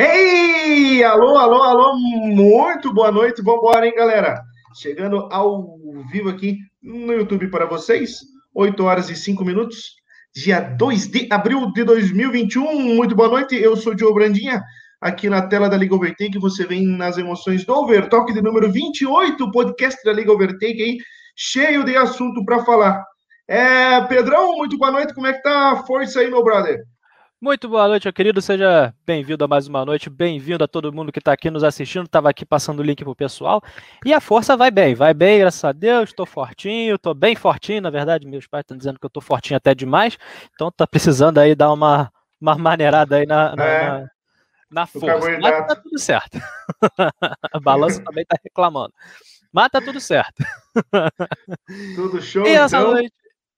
Ei, alô, alô, alô, muito boa noite, vamos embora, hein, galera? Chegando ao vivo aqui no YouTube para vocês, 8 horas e 5 minutos, dia 2 de abril de 2021. Muito boa noite, eu sou o Diogo Brandinha, aqui na tela da Liga Overtake, você vem nas emoções do Overtalk de número 28, podcast da Liga Overtake aí, cheio de assunto para falar. É, Pedrão, muito boa noite, como é que tá a força aí, meu brother? Muito boa noite, meu querido. Seja bem-vindo a mais uma noite. Bem-vindo a todo mundo que está aqui nos assistindo. Estava aqui passando o link pro pessoal. E a força vai bem, vai bem, graças a Deus. Estou fortinho, estou bem fortinho. Na verdade, meus pais estão dizendo que eu estou fortinho até demais. Então, tá precisando aí dar uma, uma maneirada aí na, na, é. na, na força. Mas tá tudo certo. a balança também está reclamando. Mas tá tudo certo. Tudo show, e essa então? noite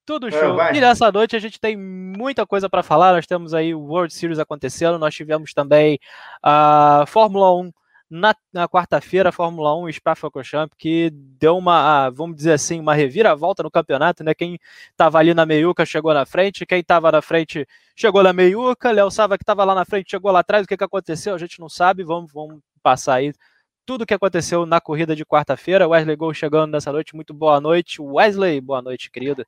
tudo é, show. É, e nessa noite a gente tem muita coisa para falar. Nós temos aí o World Series acontecendo. Nós tivemos também a Fórmula 1 na, na quarta-feira, a Fórmula 1 Spa-Francorchamps, que deu uma, vamos dizer assim, uma reviravolta no campeonato, né? Quem estava ali na meiuca chegou na frente, quem estava na frente chegou na meiuca, Léo Sava que estava lá na frente chegou lá atrás, o que, que aconteceu? A gente não sabe, vamos, vamos passar aí tudo o que aconteceu na corrida de quarta-feira. Wesley Gol chegando nessa noite. Muito boa noite, Wesley. Boa noite, querido.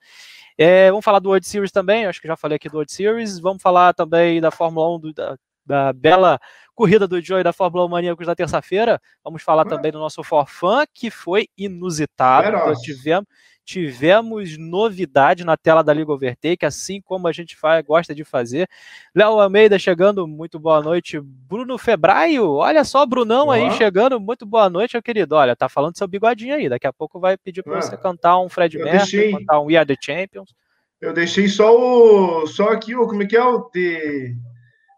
É, vamos falar do World Series também. Acho que já falei aqui do World Series. Vamos falar também da Fórmula 1, do, da, da, bela corrida do Joey da Fórmula 1 Maníacos da terça-feira. Vamos falar também do nosso Forfã, que foi inusitado. Então, tivemos, tivemos novidade na tela da Liga Overtake, assim como a gente faz, gosta de fazer. Léo Almeida chegando, muito boa noite. Bruno Febraio, olha só, Brunão aí chegando, muito boa noite, meu querido. Olha, tá falando seu bigodinho aí, daqui a pouco vai pedir para você cantar um Fred Mercury, cantar um We Are The Champions. Eu deixei só o, só aqui, o, como é que é o de,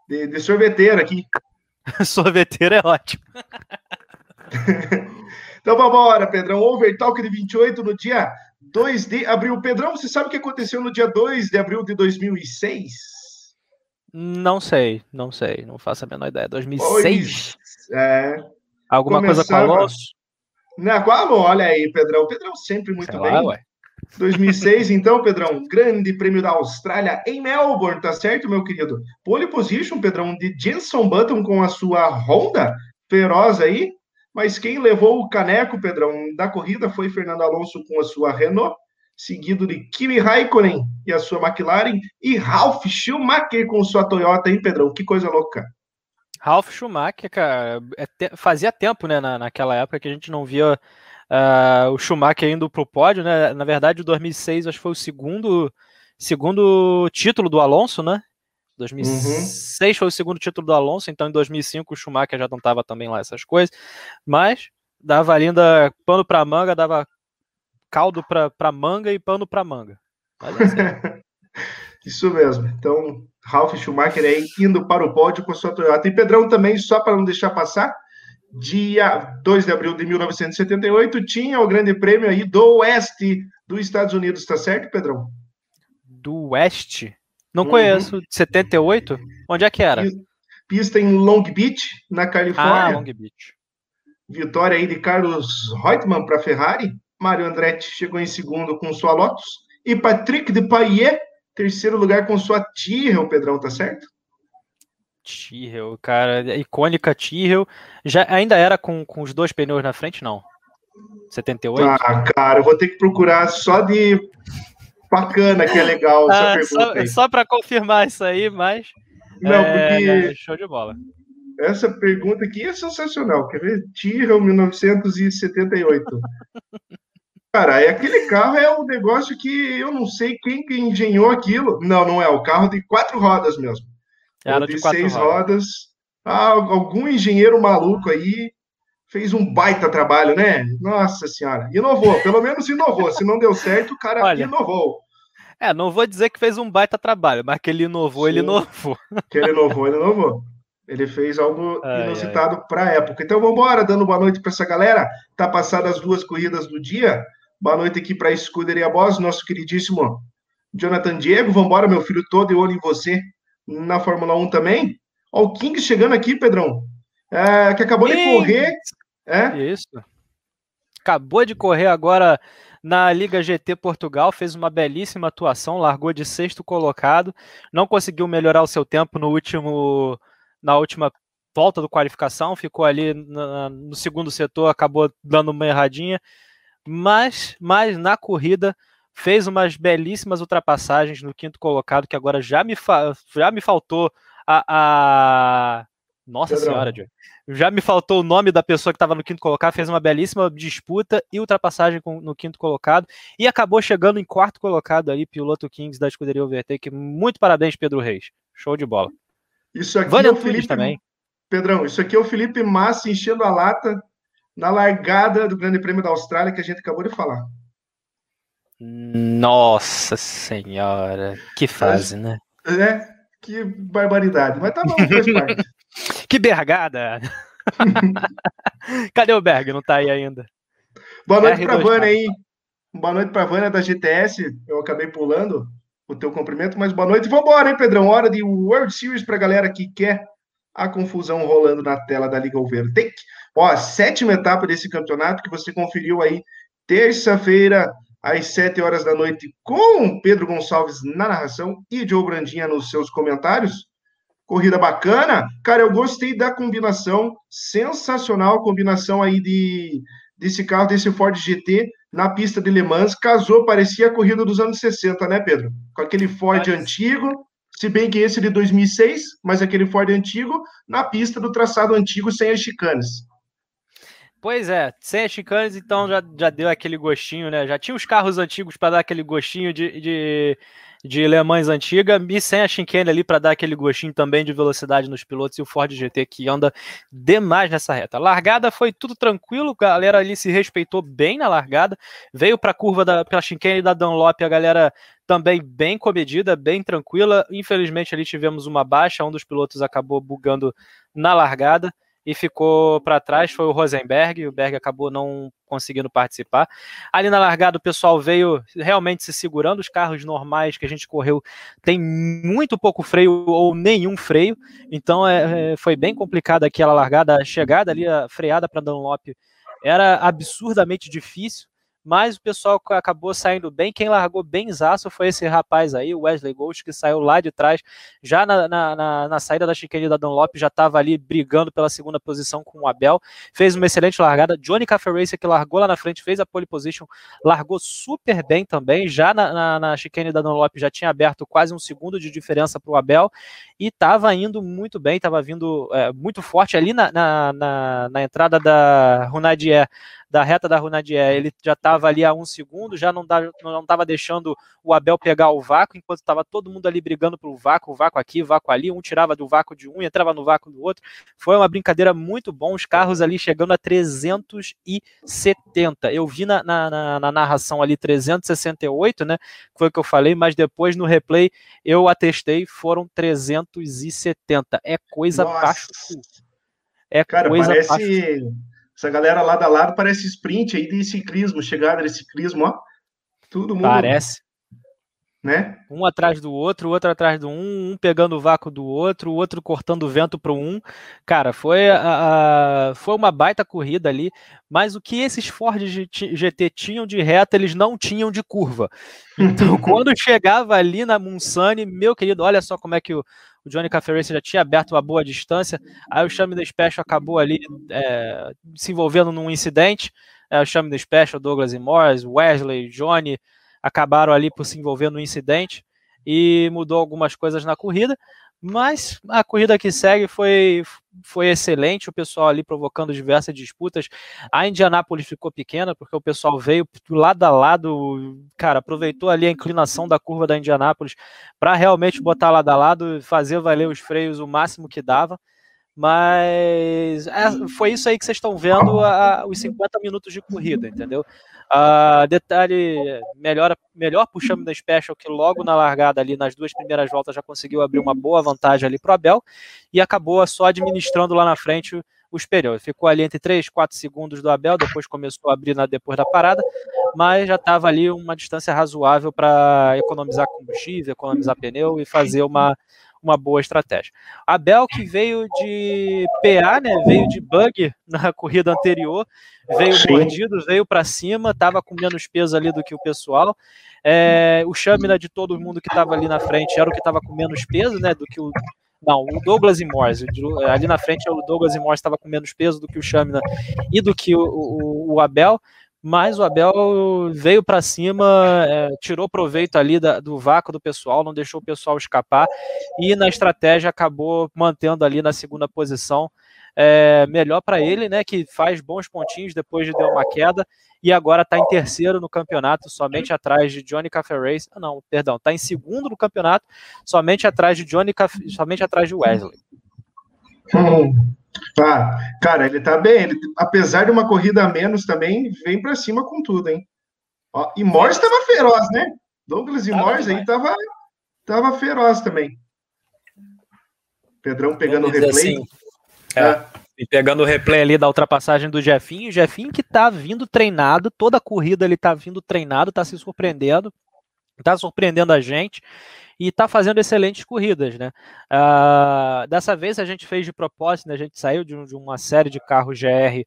de, de sorveteiro aqui. sorveteiro é ótimo. então vamos embora, Pedrão. Overtalk de 28 no dia 2 de abril. Pedrão, você sabe o que aconteceu no dia 2 de abril de 2006? Não sei, não sei, não faço a menor ideia. 2006? Pois, é. Alguma começava... coisa com Alonso? Com Alonso, olha aí, Pedrão. Pedrão sempre muito sei bem. Lá, ué. 2006, então, Pedrão, grande prêmio da Austrália em Melbourne, tá certo, meu querido? Pole position, Pedrão, de Jenson Button com a sua Honda feroz aí, mas quem levou o caneco, Pedrão, da corrida foi Fernando Alonso com a sua Renault, seguido de Kimi Raikkonen e a sua McLaren, e Ralf Schumacher com sua Toyota, hein, Pedrão? Que coisa louca. Ralf Schumacher, cara, é fazia tempo, né, na, naquela época que a gente não via uh, o Schumacher indo pro pódio, né? Na verdade, o 2006 acho que foi o segundo, segundo título do Alonso, né? 2006 uhum. foi o segundo título do Alonso, então em 2005 o Schumacher já não estava também lá essas coisas, mas dava ainda pano para manga, dava caldo para manga e pano para manga. Isso mesmo. Então, Ralf Schumacher aí indo para o pódio com sua Toyota. E Pedrão também, só para não deixar passar, dia 2 de abril de 1978, tinha o grande prêmio aí do Oeste dos Estados Unidos, tá certo, Pedrão? Do Oeste? Não uhum. conheço. 78? Onde é que era? Pista em Long Beach, na Califórnia. Ah, Long Beach. Vitória aí de Carlos Reutemann para Ferrari. Mário Andretti chegou em segundo com sua Lotus. E Patrick de Payet, terceiro lugar com sua Tyrrell, Pedrão, tá certo? Tyrrell, cara, icônica Tyrrell. Já, ainda era com, com os dois pneus na frente, não? 78? Ah, cara, eu vou ter que procurar só de bacana, que é legal essa ah, pergunta. Só, só para confirmar isso aí, mas. Não, é, porque. show de bola. Essa pergunta aqui é sensacional. Quer ver? Tira 1978. Cara, é aquele carro é um negócio que eu não sei quem que engenhou aquilo. Não, não é. O carro de quatro rodas mesmo. Era de, de seis rodas. rodas. Ah, algum engenheiro maluco aí fez um baita trabalho, né? Nossa senhora, inovou, pelo menos inovou. Se não deu certo, o cara Olha, inovou. É, não vou dizer que fez um baita trabalho, mas que ele inovou, Sim, ele inovou. Que ele inovou, ele inovou. Ele fez algo ai, inusitado para a época. Então vamos embora, dando boa noite para essa galera. Tá passadas as duas corridas do dia. Boa noite aqui para a Scuderia Boss, nosso queridíssimo Jonathan Diego. Vamos embora, meu filho todo e olho em você na Fórmula 1 também. Ó, o King chegando aqui, Pedrão. É, que acabou de correr é? Isso. Acabou de correr agora na Liga GT Portugal, fez uma belíssima atuação, largou de sexto colocado, não conseguiu melhorar o seu tempo no último, na última volta do qualificação, ficou ali no, no segundo setor, acabou dando uma erradinha, mas, mas na corrida fez umas belíssimas ultrapassagens no quinto colocado, que agora já me, já me faltou a, a... Nossa Pedrão. senhora, Joe. Já me faltou o nome da pessoa que estava no quinto colocado, fez uma belíssima disputa e ultrapassagem com, no quinto colocado e acabou chegando em quarto colocado aí, piloto Kings da escuderia Overtake. Muito parabéns, Pedro Reis. Show de bola. Isso aqui Vale é o Felipe também. Pedrão, isso aqui é o Felipe Massa enchendo a lata na largada do Grande Prêmio da Austrália que a gente acabou de falar. Nossa senhora, que fase, né? É, que barbaridade. Mas tá bom, faz parte. Que bergada! Cadê o Berg? Não tá aí ainda. Boa noite R2 pra Vânia aí. Boa noite pra Vânia da GTS. Eu acabei pulando o teu cumprimento, mas boa noite. Vambora, hein, Pedrão? Hora de World Series pra galera que quer a confusão rolando na tela da Liga Overtake. Ó, a sétima etapa desse campeonato que você conferiu aí terça-feira às 7 horas da noite, com Pedro Gonçalves na narração e Joe Brandinha nos seus comentários. Corrida bacana. Cara, eu gostei da combinação, sensacional combinação aí de, desse carro, desse Ford GT na pista de Le Mans. Casou, parecia a corrida dos anos 60, né, Pedro? Com aquele Ford antigo, se bem que esse de 2006, mas aquele Ford antigo, na pista do traçado antigo sem as chicanes. Pois é, sem as chicanes, então já, já deu aquele gostinho, né? Já tinha os carros antigos para dar aquele gostinho de, de, de Le Mans antiga, e sem a chicane ali para dar aquele gostinho também de velocidade nos pilotos e o Ford GT que anda demais nessa reta. A largada foi tudo tranquilo, a galera ali se respeitou bem na largada, veio para a curva da pela chicane da Dunlop, a galera também bem comedida, bem tranquila. Infelizmente ali tivemos uma baixa, um dos pilotos acabou bugando na largada e ficou para trás foi o Rosenberg, o Berg acabou não conseguindo participar. Ali na largada o pessoal veio realmente se segurando, os carros normais que a gente correu tem muito pouco freio ou nenhum freio, então é, é foi bem complicada aquela largada, a chegada ali, a freada para Dunlop era absurdamente difícil, mas o pessoal acabou saindo bem. Quem largou bem zaço foi esse rapaz aí, o Wesley Ghost, que saiu lá de trás, já na, na, na, na saída da chicane da Dunlop, já estava ali brigando pela segunda posição com o Abel, fez uma excelente largada. Johnny Racer, que largou lá na frente, fez a pole position, largou super bem também, já na, na, na chicane da Dunlop já tinha aberto quase um segundo de diferença para o Abel, e estava indo muito bem, estava vindo é, muito forte ali na, na, na, na entrada da Runadier da reta da Runadier, ele já estava ali a um segundo, já não estava deixando o Abel pegar o vácuo, enquanto estava todo mundo ali brigando pelo vácuo, o vácuo aqui, o vácuo ali, um tirava do vácuo de um e entrava no vácuo do outro. Foi uma brincadeira muito bom, os carros ali chegando a 370. Eu vi na, na, na narração ali 368, né? Foi o que eu falei, mas depois no replay eu atestei, foram 370. É coisa baixo. É Cara, coisa parece... Baixo essa galera lado a lado parece sprint aí de ciclismo, chegada de ciclismo, ó. Tudo mundo. Parece. Né? Um atrás do outro, outro atrás do um, um pegando o vácuo do outro, o outro cortando o vento para um. Cara, foi, a, a, foi uma baita corrida ali, mas o que esses Ford GT tinham de reta, eles não tinham de curva. Então, quando chegava ali na Munsani, meu querido, olha só como é que o, o Johnny Cafferense já tinha aberto uma boa distância, aí o Chame da Special acabou ali é, se envolvendo num incidente, é, o Chame da Special, Douglas e Morris, Wesley, Johnny, acabaram ali por se envolver no incidente e mudou algumas coisas na corrida, mas a corrida que segue foi, foi excelente, o pessoal ali provocando diversas disputas. A Indianápolis ficou pequena, porque o pessoal veio lado a lado, cara, aproveitou ali a inclinação da curva da Indianápolis para realmente botar lado a lado, fazer valer os freios o máximo que dava. Mas é, foi isso aí que vocês estão vendo a, os 50 minutos de corrida, entendeu? Uh, detalhe, melhor, melhor puxando da Special, que logo na largada ali, nas duas primeiras voltas, já conseguiu abrir uma boa vantagem ali para o Abel e acabou só administrando lá na frente os pneus. Ficou ali entre 3 4 segundos do Abel, depois começou a abrir na, depois da parada, mas já estava ali uma distância razoável para economizar combustível, economizar pneu e fazer uma, uma boa estratégia. Abel que veio de PA, né, veio de bug na corrida anterior, veio Sim. mordido, veio para cima, estava com menos peso ali do que o pessoal. É, o Chamina de todo mundo que estava ali na frente era o que estava com menos peso, né, do que o Não, o Douglas e Morse. Ali na frente o Douglas e Morse estava com menos peso do que o Chamina e do que o, o, o Abel mas o Abel veio para cima, é, tirou proveito ali da, do vácuo do pessoal, não deixou o pessoal escapar e na estratégia acabou mantendo ali na segunda posição. É, melhor para ele, né? Que faz bons pontinhos depois de dar uma queda e agora está em terceiro no campeonato, somente atrás de Johnny Cafe Race. Ah, não, perdão, está em segundo no campeonato, somente atrás de Johnny, somente atrás de Wesley. Hum. Ah, cara, ele tá bem. Ele, apesar de uma corrida a menos também, vem para cima com tudo, hein? Ó, e Morse estava feroz, né? Douglas e tava Morse aí tava, tava feroz também. Pedrão pegando o replay. Assim, é. é. E pegando o replay ali da ultrapassagem do Jefinho, o Jefinho que tá vindo treinado, toda a corrida ele tá vindo treinado, tá se surpreendendo, tá surpreendendo a gente e está fazendo excelentes corridas, né? Uh, dessa vez a gente fez de propósito, né? A gente saiu de, de uma série de carros GR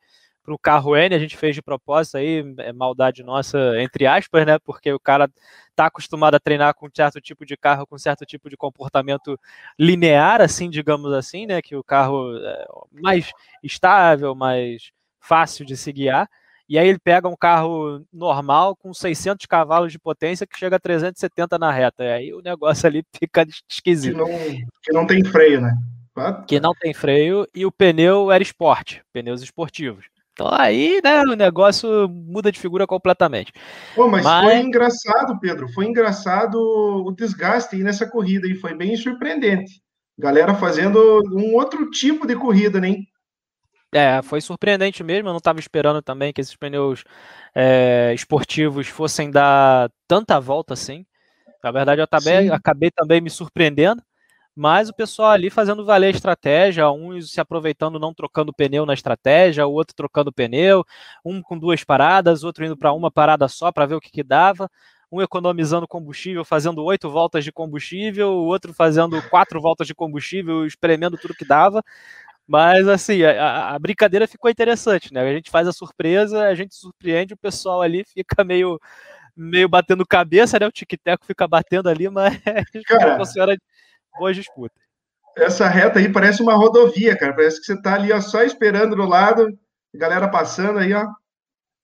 para o carro N, a gente fez de propósito aí, é maldade nossa, entre aspas, né? Porque o cara tá acostumado a treinar com certo tipo de carro, com certo tipo de comportamento linear, assim, digamos assim, né? Que o carro é mais estável, mais fácil de se guiar. E aí ele pega um carro normal com 600 cavalos de potência que chega a 370 na reta. E aí o negócio ali fica esquisito. Que não, que não tem freio, né? Que não tem freio e o pneu era esporte, pneus esportivos. Então aí, né, o negócio muda de figura completamente. Pô, mas, mas, foi engraçado, Pedro. Foi engraçado o desgaste aí nessa corrida e foi bem surpreendente. Galera fazendo um outro tipo de corrida, né? É, foi surpreendente mesmo. Eu não estava esperando também que esses pneus é, esportivos fossem dar tanta volta assim. Na verdade, eu acabei, acabei também me surpreendendo. Mas o pessoal ali fazendo valer a estratégia, uns se aproveitando, não trocando pneu na estratégia, o outro trocando pneu, um com duas paradas, outro indo para uma parada só para ver o que, que dava um economizando combustível, fazendo oito voltas de combustível, o outro fazendo quatro voltas de combustível, espremendo tudo que dava. Mas, assim, a, a, brincadeira ficou interessante, né? A gente faz a surpresa, a gente surpreende, o pessoal ali fica meio, meio batendo cabeça, né? O tic-tac fica batendo ali, mas cara, funciona boa disputa. Essa reta aí parece uma rodovia, cara. Parece que você tá ali ó, só esperando do lado, galera passando aí, ó.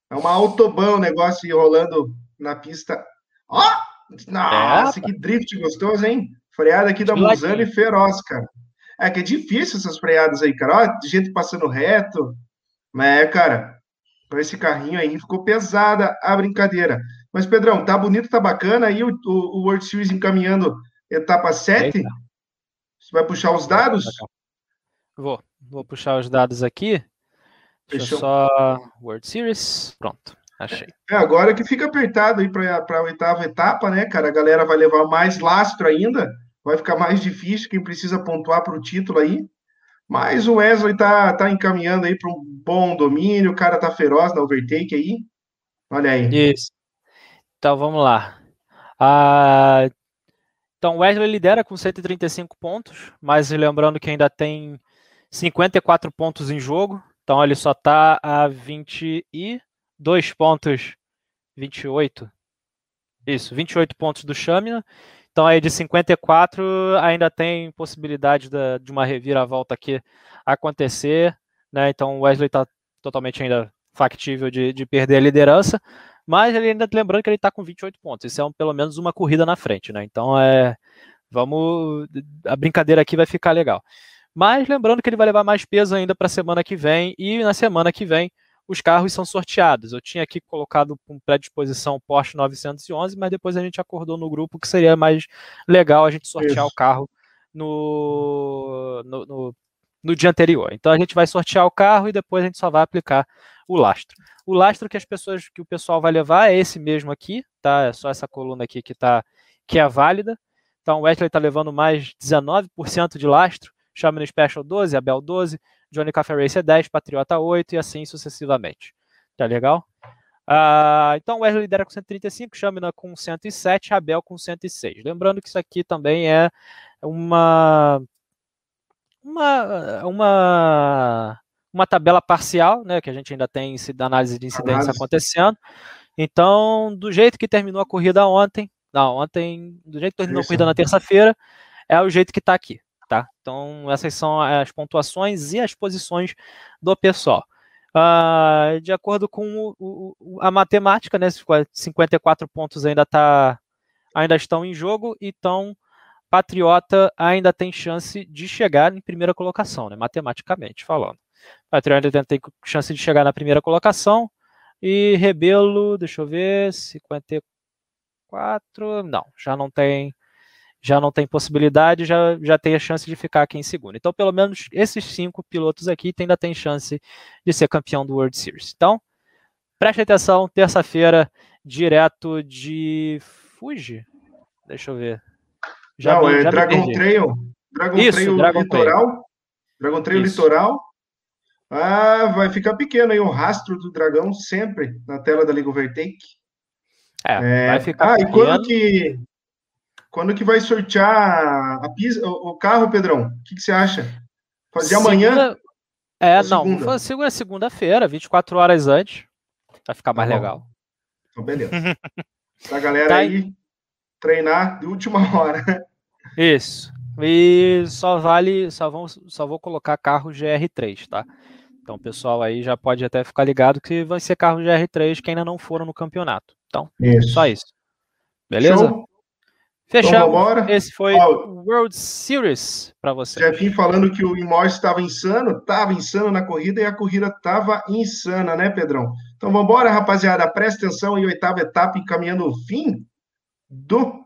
É uma autobahn o negócio rolando na pista. Ó! Nossa, é, que drift gostoso, hein? Freada aqui da Musane feroz, cara. É que é difícil essas freadas aí, cara. Ó, gente passando reto. Mas é, cara, com esse carrinho aí ficou pesada a brincadeira. Mas, Pedrão, tá bonito, tá bacana. Aí o, o, o World Series encaminhando etapa 7. Eita. Você vai puxar os dados? Vou, vou puxar os dados aqui. Deixa Fechou. eu só. World Series. Pronto, achei. É, agora que fica apertado aí para a oitava etapa, né, cara? A galera vai levar mais lastro ainda vai ficar mais difícil quem precisa pontuar para o título aí. Mas o Wesley tá, tá encaminhando aí para um bom domínio, o cara tá feroz na overtake aí. Olha aí. Isso. Então vamos lá. Ah, então o Wesley lidera com 135 pontos, mas lembrando que ainda tem 54 pontos em jogo. Então ele só está a 22 pontos. 28. Isso, 28 pontos do Chamina então aí de 54 ainda tem possibilidade da, de uma reviravolta aqui acontecer, né? Então o Wesley está totalmente ainda factível de, de, perder a liderança, mas ele ainda lembrando que ele está com 28 pontos. Isso é um, pelo menos uma corrida na frente, né? Então é vamos a brincadeira aqui vai ficar legal. Mas lembrando que ele vai levar mais peso ainda para a semana que vem e na semana que vem os carros são sorteados. Eu tinha aqui colocado com predisposição Porsche 911, mas depois a gente acordou no grupo que seria mais legal a gente sortear Isso. o carro no, no, no, no, dia anterior. Então a gente vai sortear o carro e depois a gente só vai aplicar o lastro. O lastro que as pessoas, que o pessoal vai levar é esse mesmo aqui, tá? É só essa coluna aqui que tá que é válida. Então o Wesley está levando mais 19% de lastro, Champion Special 12, Abel 12, Johnny Café Racer 10, Patriota 8 e assim sucessivamente. Tá legal? Uh, então, Wesley lidera com 135, Chamina com 107, Abel com 106. Lembrando que isso aqui também é uma uma uma uma tabela parcial, né, que a gente ainda tem análise de incidentes acontecendo. Então, do jeito que terminou a corrida ontem, não, ontem, do jeito que terminou a corrida na terça-feira, é o jeito que está aqui tá? Então, essas são as pontuações e as posições do pessoal. Uh, de acordo com o, o, a matemática, né, 54 pontos ainda, tá, ainda estão em jogo, então Patriota ainda tem chance de chegar em primeira colocação, né, matematicamente falando. Patriota ainda tem chance de chegar na primeira colocação, e Rebelo, deixa eu ver, 54, não, já não tem já não tem possibilidade, já, já tem a chance de ficar aqui em segundo. Então, pelo menos esses cinco pilotos aqui ainda tem chance de ser campeão do World Series. Então, preste atenção, terça-feira, direto de Fuji. Deixa eu ver. Já não, me, é Dragon Trail. Dragon Isso, Trail Dragon Litoral. Trail. Dragon Trail Isso. Litoral. Ah, vai ficar pequeno aí o rastro do dragão sempre na tela da League Overtake. É, é... vai ficar ah, pequeno. e quando que quando que vai sortear a pista, o carro, Pedrão? O que, que você acha? Fazer segunda... amanhã? É, não, segunda? fazer segunda-feira, 24 horas antes. Vai ficar mais tá legal. Então, beleza. pra galera tá aí treinar de última hora. Isso. E só vale, só, vão, só vou colocar carro GR3, tá? Então o pessoal aí já pode até ficar ligado que vai ser carro GR3 que ainda não foram no campeonato. Então, isso. só isso. Beleza? Show. Fechamos. Então, Esse foi o World Series para você. Jefinho falando que o Imorse estava insano, estava insano na corrida e a corrida estava insana, né, Pedrão? Então vamos embora, rapaziada. Presta atenção em oitava etapa, encaminhando o fim do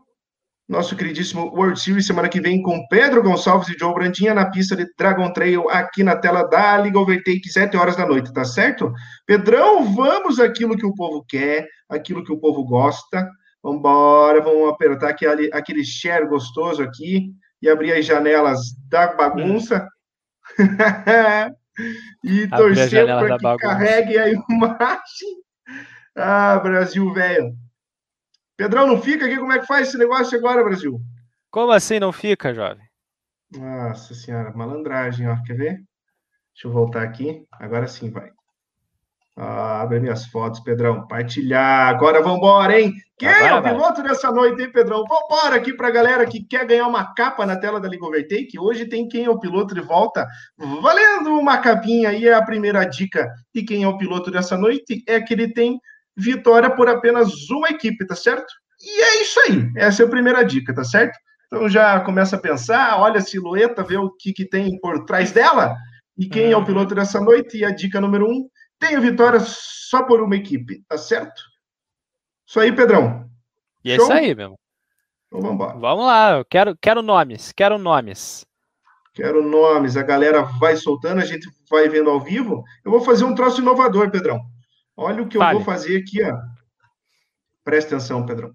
nosso queridíssimo World Series semana que vem com Pedro Gonçalves e Joe Brandinha na pista de Dragon Trail aqui na tela da Liga Overtake, 7 horas da noite, tá certo? Pedrão, vamos aquilo que o povo quer, aquilo que o povo gosta. Vambora, vamos apertar aquele, aquele share gostoso aqui e abrir as janelas da bagunça. e torcer para que bagunça. carregue a imagem. Ah, Brasil, velho. Pedrão, não fica aqui? Como é que faz esse negócio agora, Brasil? Como assim não fica, jovem? Nossa senhora, malandragem, ó. Quer ver? Deixa eu voltar aqui. Agora sim vai. Ah, abre minhas fotos, Pedrão. Partilhar. Agora vamos embora, hein? Quem é o piloto dessa noite, hein, Pedrão? Vambora aqui para a galera que quer ganhar uma capa na tela da Liga Overtake. Hoje tem quem é o piloto de volta, valendo uma capinha aí, é a primeira dica. E quem é o piloto dessa noite é que ele tem vitória por apenas uma equipe, tá certo? E é isso aí. Essa é a primeira dica, tá certo? Então já começa a pensar, olha a silhueta, vê o que, que tem por trás dela. E quem é o uhum. piloto dessa noite? E a dica número um tenho vitória só por uma equipe, tá certo? Isso aí, Pedrão. E é isso aí, meu. Então vamos embora. Vamos lá, eu quero, quero nomes, quero nomes. Quero nomes, a galera vai soltando, a gente vai vendo ao vivo. Eu vou fazer um troço inovador, Pedrão. Olha o que eu vou fazer aqui, ó. Presta atenção, Pedrão.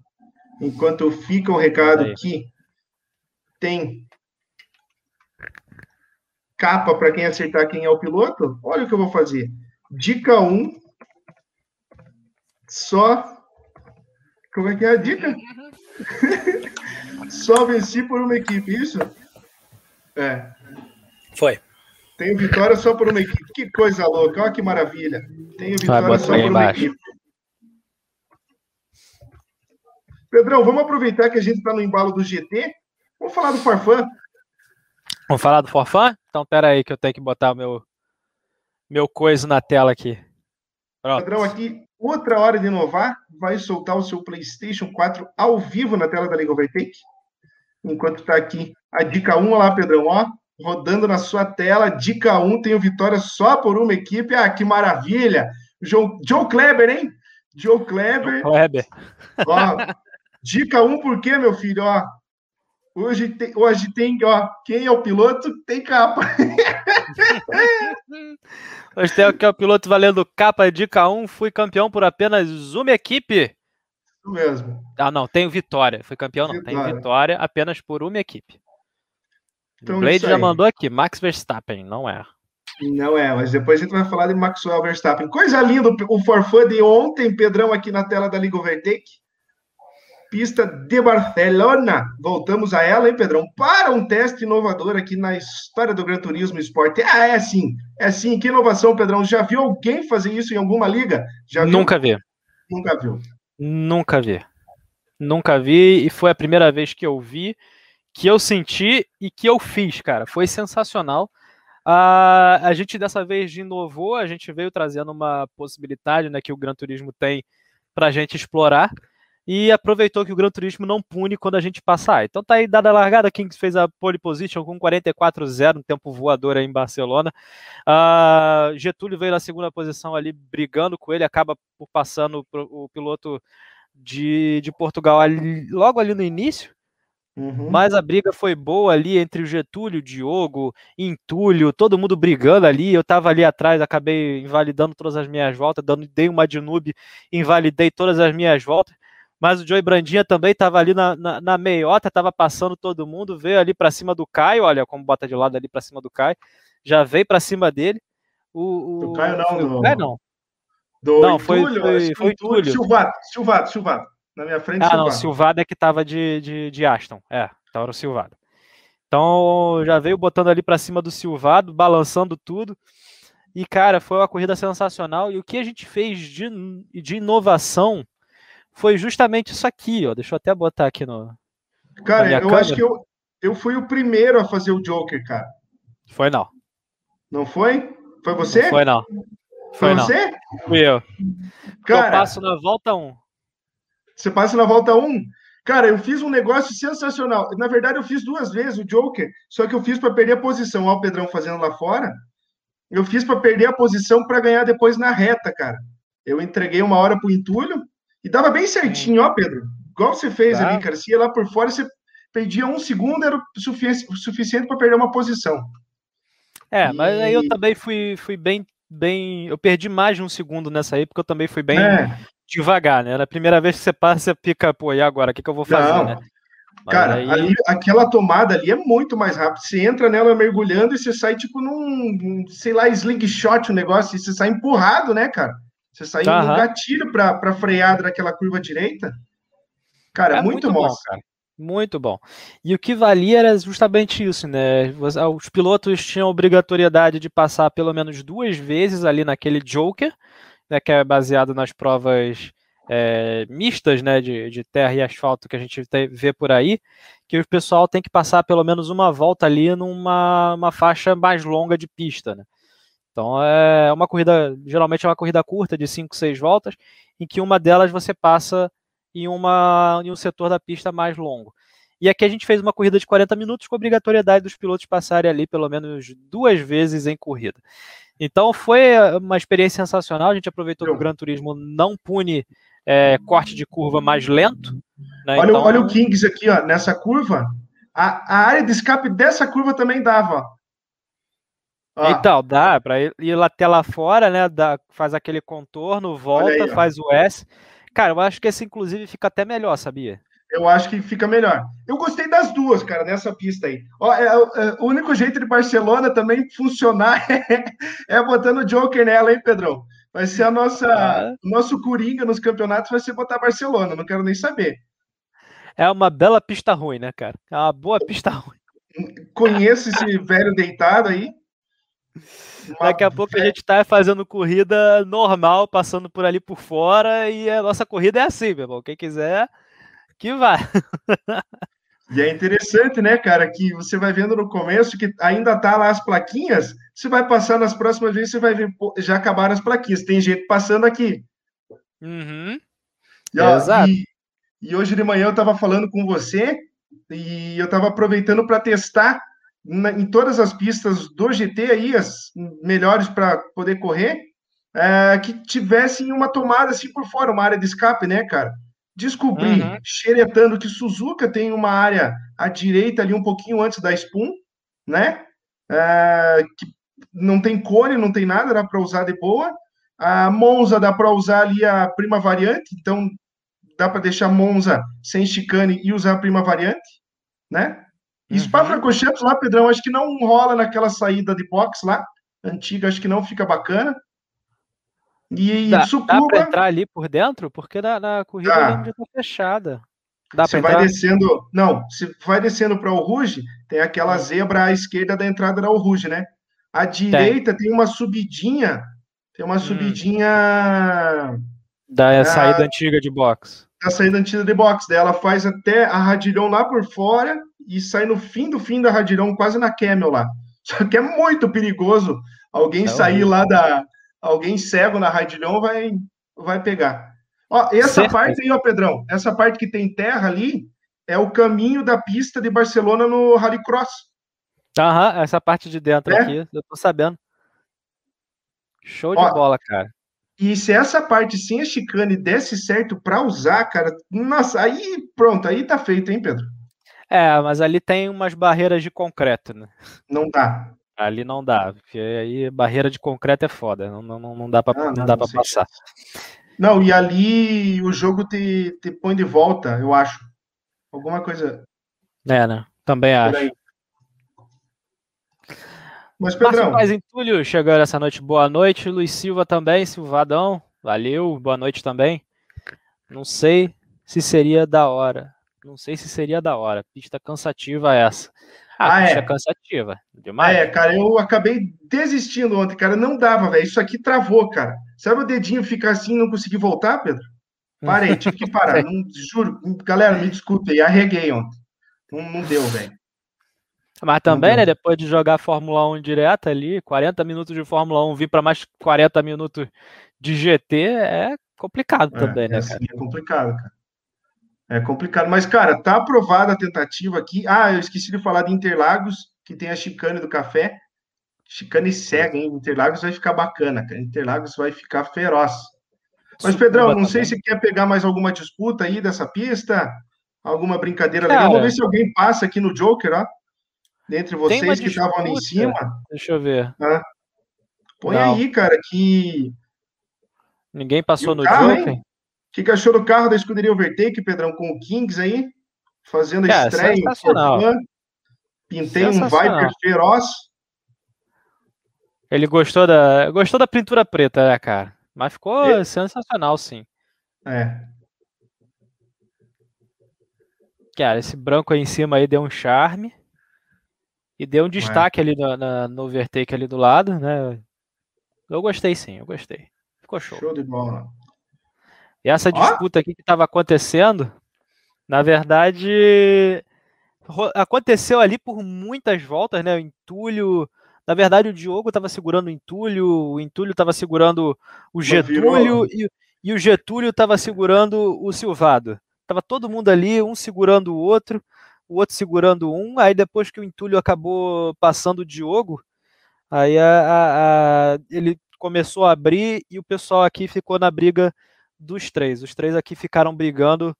Enquanto fica o recado que tem capa para quem acertar quem é o piloto, olha o que eu vou fazer. Dica 1. Um, só. Como é que é a dica? só venci por uma equipe, isso? É. Foi. Tenho vitória só por uma equipe. Que coisa louca, olha que maravilha. Tenho vitória só por uma embaixo. equipe. Pedrão, vamos aproveitar que a gente está no embalo do GT. Vamos falar do Farfã. Vamos falar do Forfã? Então, pera aí que eu tenho que botar o meu meu coisa na tela aqui. Pronto. Padrão, aqui, outra hora de inovar, vai soltar o seu PlayStation 4 ao vivo na tela da League Overtake. Enquanto está aqui a dica 1, olha lá, Pedrão, ó, rodando na sua tela. Dica 1, tenho vitória só por uma equipe. Ah, que maravilha! Joe, Joe Kleber, hein? Joe Kleber. Joe Kleber. Ó, dica 1, por quê, meu filho? Ó, Hoje tem, hoje tem, ó, quem é o piloto tem capa. hoje tem aqui o piloto valendo capa dica 1, fui campeão por apenas uma equipe. Isso mesmo. Ah, não, tenho vitória. Fui campeão, não. Vitória. Tenho vitória apenas por uma equipe. Então, o Blade já mandou aqui, Max Verstappen, não é. Não é, mas depois a gente vai falar de Maxwell Verstappen. Coisa linda, o forfã de ontem, Pedrão, aqui na tela da Liga Overtake pista de Barcelona. Voltamos a ela, hein, Pedrão? Para um teste inovador aqui na história do Gran Turismo Esporte. Ah, é sim, é sim. Que inovação, Pedrão. Já viu alguém fazer isso em alguma liga? Já viu? Nunca vi. Nunca viu. Nunca vi. Nunca vi, e foi a primeira vez que eu vi que eu senti e que eu fiz, cara. Foi sensacional. Uh, a gente dessa vez inovou, a gente veio trazendo uma possibilidade né, que o Gran Turismo tem para a gente explorar e aproveitou que o Gran Turismo não pune quando a gente passar. Então tá aí dada a largada, quem fez a pole position com 44-0 no tempo voador aí em Barcelona. Uh, Getúlio veio na segunda posição ali brigando com ele, acaba por passando o piloto de, de Portugal ali, logo ali no início. Uhum. Mas a briga foi boa ali entre o Getúlio, o Diogo, Intúlio, todo mundo brigando ali. Eu tava ali atrás, acabei invalidando todas as minhas voltas, dando, dei uma de noob, invalidei todas as minhas voltas. Mas o Joey Brandinha também estava ali na, na, na, meiota, estava passando todo mundo, veio ali para cima do Caio, olha como bota de lado ali para cima do Caio, já veio para cima dele. O, o, do Caio não, do, Caio não. Do não, foi, Intúlio, foi, foi Intúlio. Silvado, Silvado, Silvado. Na minha frente, Ah, Silvado. não, Silvado é que tava de, de, de Aston. É, então era o Silvado. Então já veio botando ali para cima do Silvado, balançando tudo. E, cara, foi uma corrida sensacional. E o que a gente fez de, de inovação foi justamente isso aqui, ó. Deixa eu até botar aqui no. Cara, eu câmera. acho que eu, eu fui o primeiro a fazer o Joker, cara. Foi não. Não foi? Foi você? Não foi não. Foi, foi você? Fui eu. Cara, eu passo na volta 1. Você passa na volta 1? Cara, eu fiz um negócio sensacional. Na verdade, eu fiz duas vezes o Joker, só que eu fiz para perder a posição. Olha o Pedrão fazendo lá fora. Eu fiz para perder a posição para ganhar depois na reta, cara. Eu entreguei uma hora pro entulho e dava bem certinho, ó, Pedro. Igual você fez tá. ali, cara. Se ia lá por fora, você perdia um segundo, era o sufici suficiente para perder uma posição. É, e... mas aí eu também fui, fui bem, bem. Eu perdi mais de um segundo nessa aí, porque eu também fui bem. É devagar, né? Na primeira vez que você passa, você fica, pô, e agora? O que, que eu vou fazer, Não. né? Mas Cara, aí... ali, aquela tomada ali é muito mais rápido. Você entra nela mergulhando e você sai tipo num, sei lá, slingshot o negócio, e você sai empurrado, né, cara? Você sai uhum. um gatilho para pra freada daquela curva direita. Cara, é, muito, muito bom, cara. Muito bom. E o que valia era justamente isso, né? Os pilotos tinham obrigatoriedade de passar pelo menos duas vezes ali naquele Joker, né, que é baseado nas provas é, mistas né, de, de, terra e asfalto que a gente vê por aí, que o pessoal tem que passar pelo menos uma volta ali numa uma faixa mais longa de pista. Né? Então é uma corrida, geralmente é uma corrida curta de 5, 6 voltas, em que uma delas você passa em, uma, em um setor da pista mais longo. E aqui a gente fez uma corrida de 40 minutos com obrigatoriedade dos pilotos passarem ali pelo menos duas vezes em corrida. Então foi uma experiência sensacional. A gente aproveitou que o Gran Turismo não pune é, corte de curva mais lento. Né? Olha, então... olha o Kings aqui, ó, nessa curva. A, a área de escape dessa curva também dava. Ó. Então, dá para ir até lá fora, né? Dá, faz aquele contorno, volta, aí, faz o S. Cara, eu acho que esse, inclusive, fica até melhor, sabia? eu acho que fica melhor. Eu gostei das duas, cara, nessa pista aí. Ó, é, é, o único jeito de Barcelona também funcionar é, é botando o Joker nela, hein, Pedrão? Vai ser a nossa, ah. nosso coringa nos campeonatos, vai ser botar Barcelona, não quero nem saber. É uma bela pista ruim, né, cara? É uma boa pista ruim. Conheço esse velho deitado aí. Daqui a pouco a gente tá fazendo corrida normal, passando por ali por fora, e a nossa corrida é assim, meu irmão. Quem quiser, que vai. E é interessante, né, cara, que você vai vendo no começo que ainda tá lá as plaquinhas, você vai passar nas próximas vezes, você vai ver, pô, já acabaram as plaquinhas, tem gente passando aqui. Uhum. E, ó, Exato. E, e, hoje de manhã eu estava falando com você e eu estava aproveitando para testar na, em todas as pistas do GT aí, as melhores para poder correr, é, que tivessem uma tomada assim por fora, uma área de escape, né, cara? Descobri, uhum. xeretando, que Suzuka tem uma área à direita ali, um pouquinho antes da Spoon, né? É, que não tem cone, não tem nada, dá para usar de boa. A Monza dá para usar ali a prima variante, então dá para deixar Monza sem chicane e usar a prima variante, né? E uhum. Spa-Francorchamps lá, Pedrão, acho que não rola naquela saída de box lá, antiga, acho que não fica bacana. E dá, dá para entrar ali por dentro? Porque na, na corrida está fechada. Dá você vai descendo. Não, se vai descendo para o Ruge, tem aquela hum. zebra à esquerda da entrada da Ruge, né? À direita tem. tem uma subidinha. Tem uma hum. subidinha. Da a, saída antiga de box. Da saída antiga de box. Daí ela faz até a radilhão lá por fora e sai no fim do fim da Radirão, quase na Camel lá. Só que é muito perigoso alguém é sair lá da. Alguém cego na Radirão vai, vai pegar. Ó, essa certo. parte aí, ó, Pedrão, essa parte que tem terra ali é o caminho da pista de Barcelona no Rallycross. Aham, essa parte de dentro é? aqui, eu tô sabendo. Show de ó, bola, cara. E se essa parte sem a chicane desse certo para usar, cara, nossa, aí pronto, aí tá feito, hein, Pedro? É, mas ali tem umas barreiras de concreto, né? Não dá. Ali não dá, porque aí barreira de concreto é foda, não, não, não dá para ah, não, não, dá para passar. Não, e ali o jogo te, te põe de volta, eu acho. Alguma coisa. É, né? Também acho. Aí. Mas, Pedrão. mais Entulho chegando essa noite. Boa noite. Luiz Silva também, Silvadão. Valeu, boa noite também. Não sei se seria da hora. Não sei se seria da hora. Pista cansativa essa. Ah, ah pista é. cansativa. Demais. É, cara, eu acabei desistindo ontem, cara. Não dava, velho. Isso aqui travou, cara. Sabe o dedinho ficar assim e não conseguir voltar, Pedro? Parei, tive que parar. não, juro, galera, me desculpe aí, arreguei ontem. Não, não deu, velho. Mas também, né, depois de jogar Fórmula 1 direto ali, 40 minutos de Fórmula 1, vir para mais 40 minutos de GT, é complicado é, também, né, é, cara? Sim, é complicado, cara. É complicado. Mas, cara, tá aprovada a tentativa aqui. Ah, eu esqueci de falar de Interlagos, que tem a chicane do café. Chicane cega, hein? Interlagos vai ficar bacana, cara. Interlagos vai ficar feroz. Mas, Pedrão, não sei se quer pegar mais alguma disputa aí dessa pista, alguma brincadeira cara, legal. Vamos ver se alguém passa aqui no Joker, ó. Dentre vocês que estavam ali em cima. Deixa eu ver. Ah, põe não. aí, cara, que. Ninguém passou no carro, Joker. O que, que achou do carro da escuderia Overtake, Pedrão, com o Kings aí? Fazendo a estreia em Pintei um Viper feroz. Ele gostou da, gostou da pintura preta, né, cara? Mas ficou sensacional, sim. É. Cara, esse branco aí em cima aí deu um charme. E deu um destaque é. ali no, na, no overtake ali do lado, né? Eu gostei sim, eu gostei. Ficou show. Show de bola. E essa disputa aqui que estava acontecendo, na verdade, aconteceu ali por muitas voltas, né? O entulho. Na verdade, o Diogo estava segurando o entulho, o entulho estava segurando o Getúlio e, e, o Getúlio estava segurando o Silvado. Tava todo mundo ali, um segurando o outro o outro segurando um, aí depois que o entulho acabou passando o Diogo, aí a, a, a, ele começou a abrir e o pessoal aqui ficou na briga dos três. Os três aqui ficaram brigando,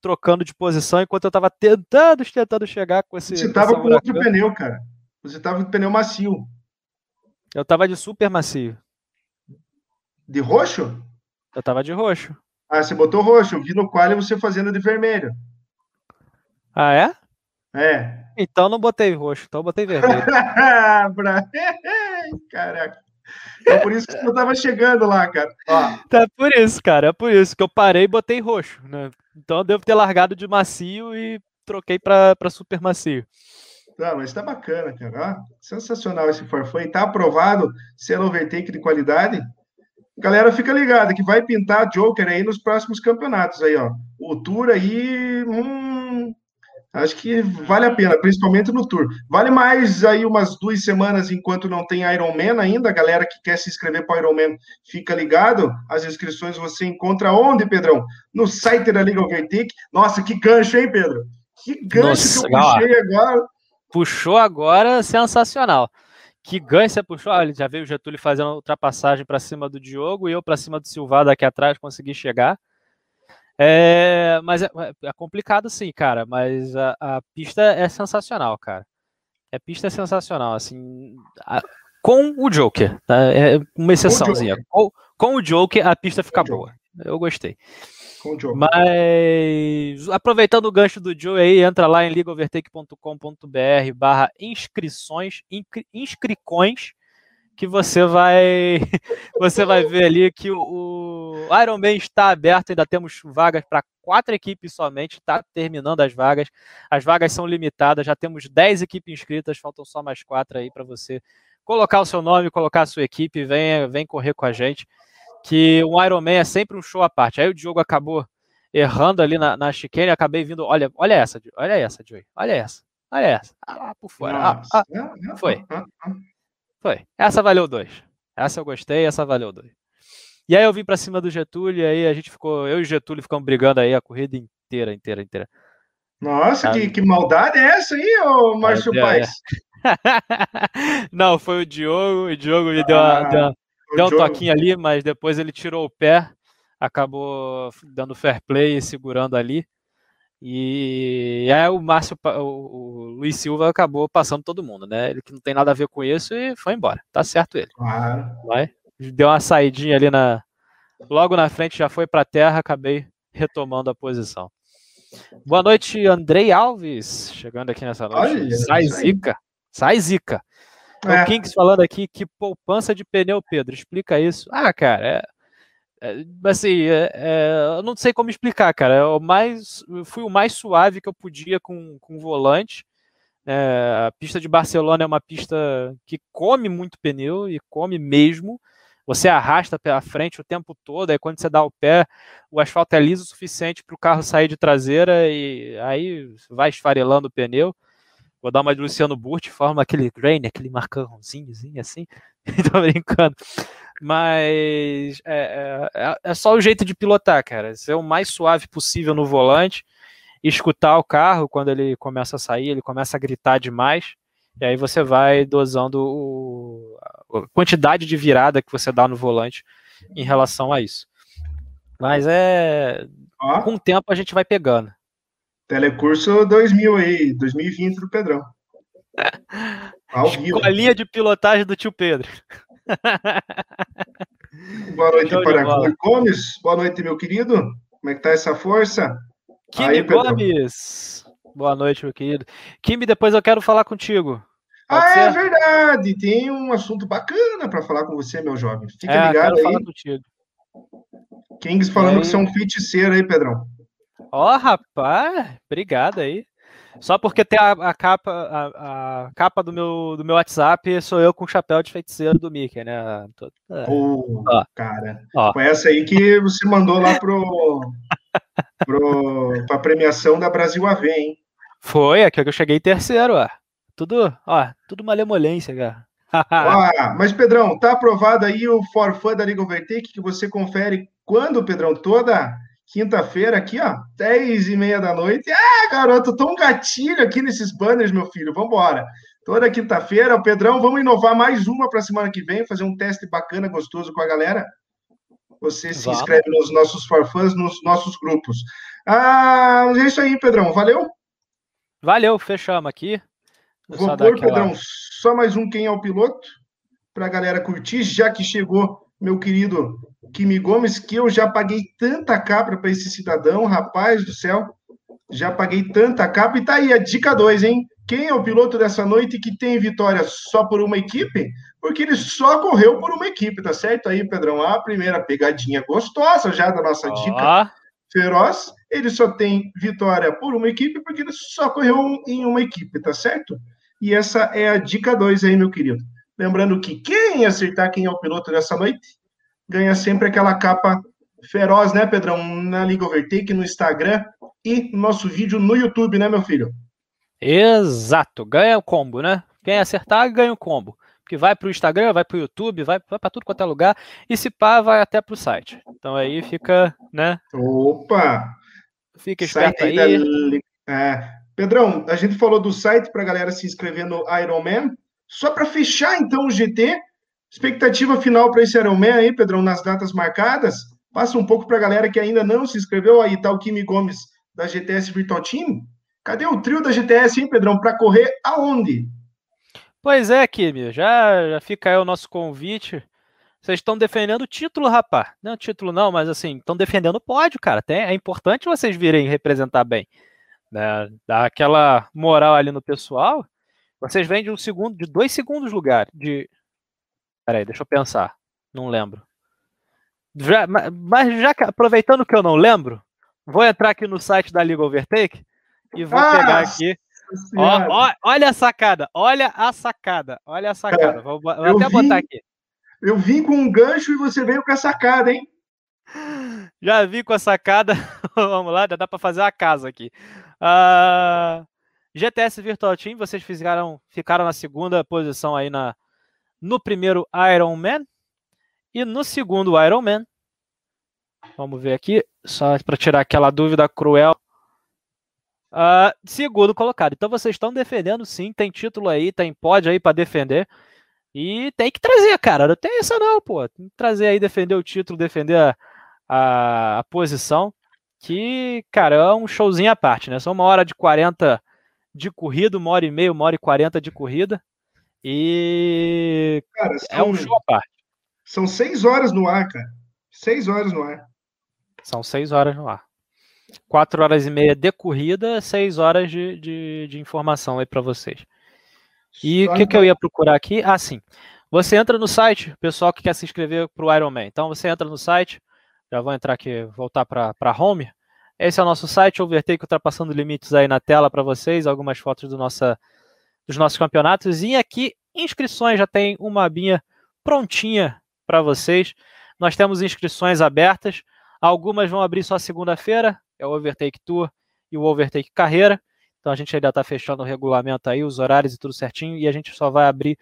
trocando de posição, enquanto eu estava tentando, tentando chegar com esse. Você estava com outro pneu, cara. Você estava com pneu macio. Eu estava de super macio. De roxo? Eu estava de roxo. Ah, você botou roxo. Eu vi no qual você fazendo de vermelho. Ah, é? É. Então não botei roxo, então botei vermelho. Caraca. É por isso que eu tava chegando lá, cara. Ó. Tá por isso, cara. É por isso que eu parei e botei roxo. Né? Então eu devo ter largado de macio e troquei para super macio. Tá, mas tá bacana, cara. sensacional esse Farfã. Tá aprovado, selo overtake de qualidade. Galera, fica ligada que vai pintar Joker aí nos próximos campeonatos aí, ó. O Tour aí, hum, Acho que vale a pena, principalmente no Tour. Vale mais aí umas duas semanas enquanto não tem Ironman ainda. A galera que quer se inscrever para o Ironman, fica ligado. As inscrições você encontra onde, Pedrão? No site da Liga Overtake. Nossa, que gancho, hein, Pedro? Que gancho Nossa, que eu puxei agora. Puxou agora, sensacional. Que ganho você puxou? Olha, já veio o Getúlio fazendo ultrapassagem para cima do Diogo e eu para cima do Silvado aqui atrás consegui chegar. É, mas é, é, complicado sim, cara. Mas a, a, pista é sensacional, cara. A pista é sensacional, assim. A, com o Joker, tá? É uma exceçãozinha. Com, com, o Joker, a pista fica boa. Eu gostei. Mas aproveitando o gancho do Joe aí, entra lá em ligaovertake.com.br barra inscrições, inscrições que você vai você vai ver ali que o, o Iron Man está aberto, ainda temos vagas para quatro equipes somente, está terminando as vagas. As vagas são limitadas, já temos 10 equipes inscritas, faltam só mais quatro aí para você colocar o seu nome, colocar a sua equipe, vem, vem correr com a gente. Que o Iron Man é sempre um show à parte. Aí o Diogo acabou errando ali na, na chicane, acabei vindo. Olha, olha essa, olha essa, Joey, olha essa. Olha essa. Ah, por fora. Ah, ah, foi. Foi. Essa valeu dois. Essa eu gostei, essa valeu dois. E aí eu vim para cima do Getúlio, e aí a gente ficou, eu e o Getúlio ficamos brigando aí a corrida inteira, inteira, inteira. Nossa, que, que maldade é essa aí, ô Márcio é, Paes? É. Não, foi o Diogo, o Diogo me deu, ah, deu, deu um toquinho ali, mas depois ele tirou o pé, acabou dando fair play e segurando ali. E aí o Márcio, o, o Luiz Silva acabou passando todo mundo, né? Ele que não tem nada a ver com isso e foi embora. Tá certo ele. Claro. Vai. Deu uma saidinha ali na. Logo na frente já foi para terra, acabei retomando a posição. Boa noite, Andrei Alves, chegando aqui nessa noite. Olha, Sai zica. Sai zica. É. O Kings falando aqui que poupança de pneu, Pedro. Explica isso. Ah, cara, é, é, assim, é, é, eu não sei como explicar, cara. Eu mais, fui o mais suave que eu podia com, com o volante. É, a pista de Barcelona é uma pista que come muito pneu e come mesmo. Você arrasta pela frente o tempo todo, aí quando você dá o pé, o asfalto é liso o suficiente para o carro sair de traseira e aí vai esfarelando o pneu. Vou dar uma de Luciano Burti, forma aquele grain, aquele marcãozinho assim. Tô brincando. Mas é, é, é, só o jeito de pilotar, cara. Ser o mais suave possível no volante, escutar o carro quando ele começa a sair, ele começa a gritar demais, e aí você vai dosando o, a quantidade de virada que você dá no volante em relação a isso. Mas é. Com o tempo a gente vai pegando. Telecurso 2000 aí, 2020 do Pedrão. Ao Escolinha de pilotagem do tio Pedro. Boa noite para Kimi Gomes. Boa noite, meu querido. Como é que tá essa força? Kimi Gomes. Boa noite, meu querido. Kimi, depois eu quero falar contigo. Pode ah, é ser? é verdade. Tem um assunto bacana para falar com você, meu jovem. Fica é, ligado aí. Falar contigo. Kings falando aí... que você é um feiticeiro aí, Pedrão. Ó, oh, rapaz, obrigado aí. Só porque tem a, a capa, a, a, capa do meu, do meu WhatsApp, sou eu com o chapéu de feiticeiro do Mickey, né? É. Oh, cara. Ó. Foi essa aí que você mandou lá pro, pro, pra premiação da Brasil AV, hein? Foi, aqui que eu cheguei em terceiro, ó. Tudo, ó, tudo malemolência, cara. ah, mas, Pedrão, tá aprovado aí o forfã da Liga Overtake que você confere quando, Pedrão? Toda quinta-feira aqui, ó, 10 e meia da noite. Ah, garoto, tô um gatilho aqui nesses banners, meu filho. Vambora. Toda quinta-feira, o Pedrão, vamos inovar mais uma para semana que vem, fazer um teste bacana, gostoso com a galera. Você se vamos. inscreve nos nossos forfãs, nos nossos grupos. Ah, é isso aí, Pedrão. Valeu? Valeu, fechamos aqui. Vou pôr, aquela... Pedrão, só mais um quem é o piloto, para a galera curtir, já que chegou meu querido Kimi Gomes, que eu já paguei tanta capa para esse cidadão, rapaz do céu, já paguei tanta capa. E tá aí a dica 2, hein? Quem é o piloto dessa noite que tem vitória só por uma equipe? Porque ele só correu por uma equipe, tá certo aí, Pedrão? A primeira pegadinha gostosa já da nossa dica feroz. Ele só tem vitória por uma equipe porque ele só correu em uma equipe, tá certo? E essa é a dica 2 aí, meu querido. Lembrando que quem acertar quem é o piloto dessa noite ganha sempre aquela capa feroz, né, Pedrão? Na Liga Overtake, no Instagram e no nosso vídeo no YouTube, né, meu filho? Exato, ganha o combo, né? Quem acertar, ganha o combo. Que vai para o Instagram, vai para o YouTube, vai, vai para tudo quanto é lugar. E se pá, vai até para o site. Então aí fica, né? Opa! Fica esperto aí. aí. Da... É. Pedrão, a gente falou do site para a galera se inscrever no Ironman. Só para fechar, então, o GT, expectativa final para esse Ironman aí, Pedrão, nas datas marcadas. Passa um pouco para a galera que ainda não se inscreveu. Aí tá o Kimi Gomes da GTS Virtual Team. Cadê o trio da GTS, hein, Pedrão, para correr aonde? Pois é, Kimi, já, já fica aí o nosso convite. Vocês estão defendendo o título, rapaz. Não título não, mas assim, estão defendendo o pódio, cara. Tem, é importante vocês virem representar bem. Né? Dar aquela moral ali no pessoal. Vocês vêm de um segundo, de dois segundos lugar. De. Peraí, deixa eu pensar. Não lembro. Já, mas já que, aproveitando que eu não lembro, vou entrar aqui no site da Liga Overtake e vou ah, pegar aqui. Ó, ó, olha a sacada, olha a sacada, olha a sacada. Vou, vou até vim, botar aqui. Eu vim com um gancho e você veio com a sacada, hein? Já vi com a sacada. Vamos lá, dá para fazer a casa aqui. Ah, GTS Virtual Team, vocês ficaram, ficaram na segunda posição aí na, no primeiro Ironman. E no segundo Ironman, vamos ver aqui, só para tirar aquela dúvida cruel. Uh, segundo colocado. Então vocês estão defendendo sim, tem título aí, tem pódio aí para defender. E tem que trazer, cara. Não tem essa não, pô. Tem que trazer aí, defender o título, defender a, a, a posição. Que, cara, é um showzinho à parte, né? São uma hora de 40 de corrida, uma hora e meia, uma hora e 40 de corrida. E cara, são, é um show à parte. São seis horas no ar, cara. Seis horas no ar. São seis horas no ar. Quatro horas e meia de corrida, seis horas de, de, de informação aí para vocês. E o que, que eu ia procurar aqui? Ah, sim. Você entra no site, pessoal que quer se inscrever para o Ironman. Então você entra no site, já vou entrar aqui, voltar para home. Esse é o nosso site, Overtake Ultrapassando Limites aí na tela para vocês, algumas fotos do nossa, dos nossos campeonatos. E aqui, inscrições, já tem uma abinha prontinha para vocês. Nós temos inscrições abertas, algumas vão abrir só segunda-feira, é o Overtake Tour e o Overtake Carreira. Então a gente ainda está fechando o regulamento aí, os horários e tudo certinho, e a gente só vai abrir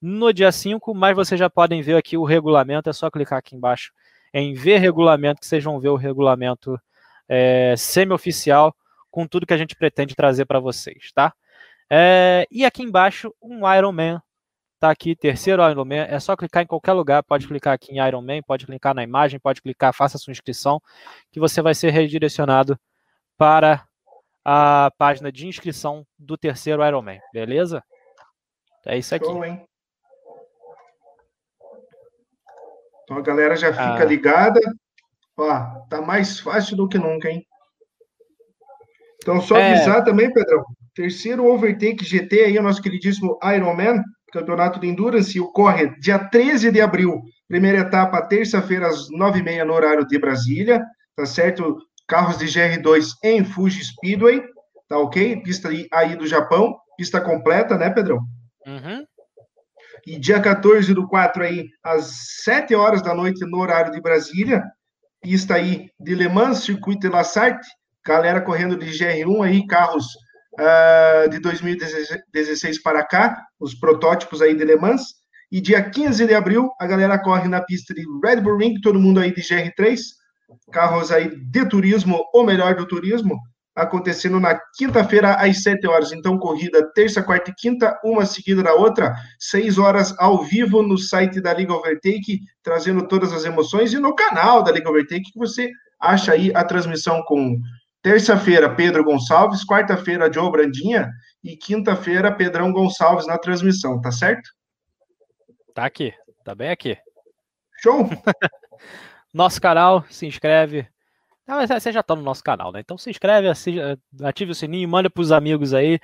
no dia 5, mas vocês já podem ver aqui o regulamento, é só clicar aqui embaixo em ver regulamento, que vocês vão ver o regulamento é, semi-oficial com tudo que a gente pretende trazer para vocês, tá? É, e aqui embaixo, um Iron Man, tá aqui, terceiro Iron Man, é só clicar em qualquer lugar, pode clicar aqui em Iron Man, pode clicar na imagem, pode clicar, faça sua inscrição, que você vai ser redirecionado para a página de inscrição do terceiro Ironman, beleza? É isso aqui. Show, hein? Então a galera já fica ah. ligada. Ó, tá mais fácil do que nunca, hein? Então, só é... avisar também, Pedrão. Terceiro Overtake GT aí, o nosso queridíssimo Ironman, campeonato de Endurance, ocorre dia 13 de abril. Primeira etapa, terça-feira, às 9h30 no horário de Brasília, tá certo? carros de GR2 em Fuji Speedway, tá ok? Pista aí do Japão, pista completa, né, Pedrão? Uhum. E dia 14 do 4 aí, às 7 horas da noite, no horário de Brasília, pista aí de Le Mans, circuito de La Sarthe, galera correndo de GR1 aí, carros uh, de 2016 para cá, os protótipos aí de Le Mans, e dia 15 de abril, a galera corre na pista de Red Bull Ring, todo mundo aí de GR3, carros aí de turismo, ou melhor do turismo, acontecendo na quinta-feira às 7 horas. Então, corrida terça, quarta e quinta, uma seguida da outra, 6 horas ao vivo no site da Liga Overtake, trazendo todas as emoções, e no canal da Liga Overtake, que você acha aí a transmissão com terça-feira, Pedro Gonçalves, quarta-feira, Joe Brandinha, e quinta-feira, Pedrão Gonçalves na transmissão, tá certo? Tá aqui, tá bem aqui. Show! nosso canal, se inscreve. Ah, você já está no nosso canal, né? Então se inscreve, ative o sininho, manda para os amigos aí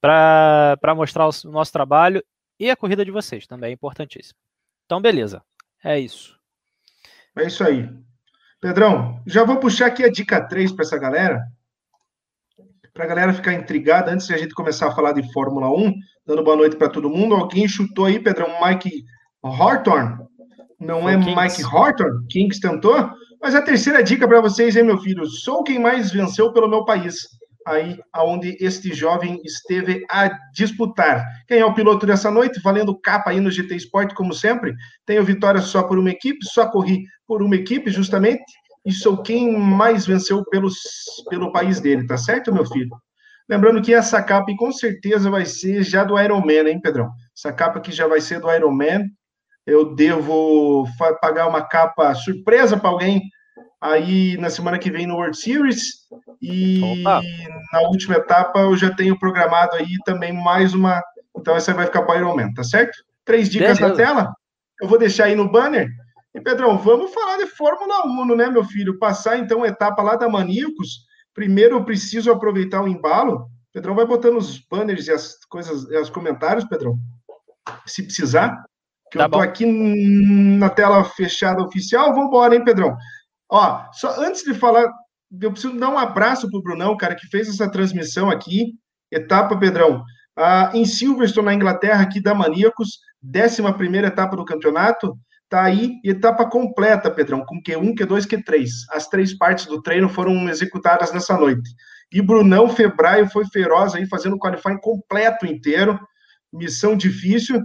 para mostrar o nosso trabalho e a corrida de vocês também é importantíssimo. Então, beleza. É isso. É isso aí. Pedrão, já vou puxar aqui a dica 3 para essa galera. Para a galera ficar intrigada, antes de a gente começar a falar de Fórmula 1, dando boa noite para todo mundo. Alguém chutou aí, Pedrão, Mike Horton, não é Kings. Mike Horton, Kings tentou. Mas a terceira dica para vocês, hein, meu filho? Sou quem mais venceu pelo meu país. Aí, aonde este jovem esteve a disputar. Quem é o piloto dessa noite? Valendo capa aí no GT Sport, como sempre. Tenho vitória só por uma equipe, só corri por uma equipe, justamente. E sou quem mais venceu pelos, pelo país dele, tá certo, meu filho? Lembrando que essa capa com certeza vai ser já do Ironman, hein, Pedrão? Essa capa aqui já vai ser do Ironman eu devo pagar uma capa surpresa para alguém aí na semana que vem no World Series. E Opa. na última etapa eu já tenho programado aí também mais uma. Então essa vai ficar para o Ironman, tá certo? Três dicas Beleza. na tela. Eu vou deixar aí no banner. E Pedrão, vamos falar de Fórmula 1, né, meu filho? Passar então a etapa lá da Maníacos. Primeiro eu preciso aproveitar o embalo. Pedrão vai botando os banners e as coisas, e os comentários, Pedrão. Se precisar que tá eu tô bom. aqui na tela fechada oficial. Vamos embora, hein, Pedrão? Ó, só antes de falar, eu preciso dar um abraço pro Brunão, cara, que fez essa transmissão aqui. Etapa, Pedrão, ah, em Silverstone, na Inglaterra, aqui da Maníacos, 11 primeira etapa do campeonato. Tá aí, etapa completa, Pedrão, com Q1, Q2, Q3. As três partes do treino foram executadas nessa noite. E Brunão Febraio foi feroz aí, fazendo o qualifying completo inteiro. Missão difícil.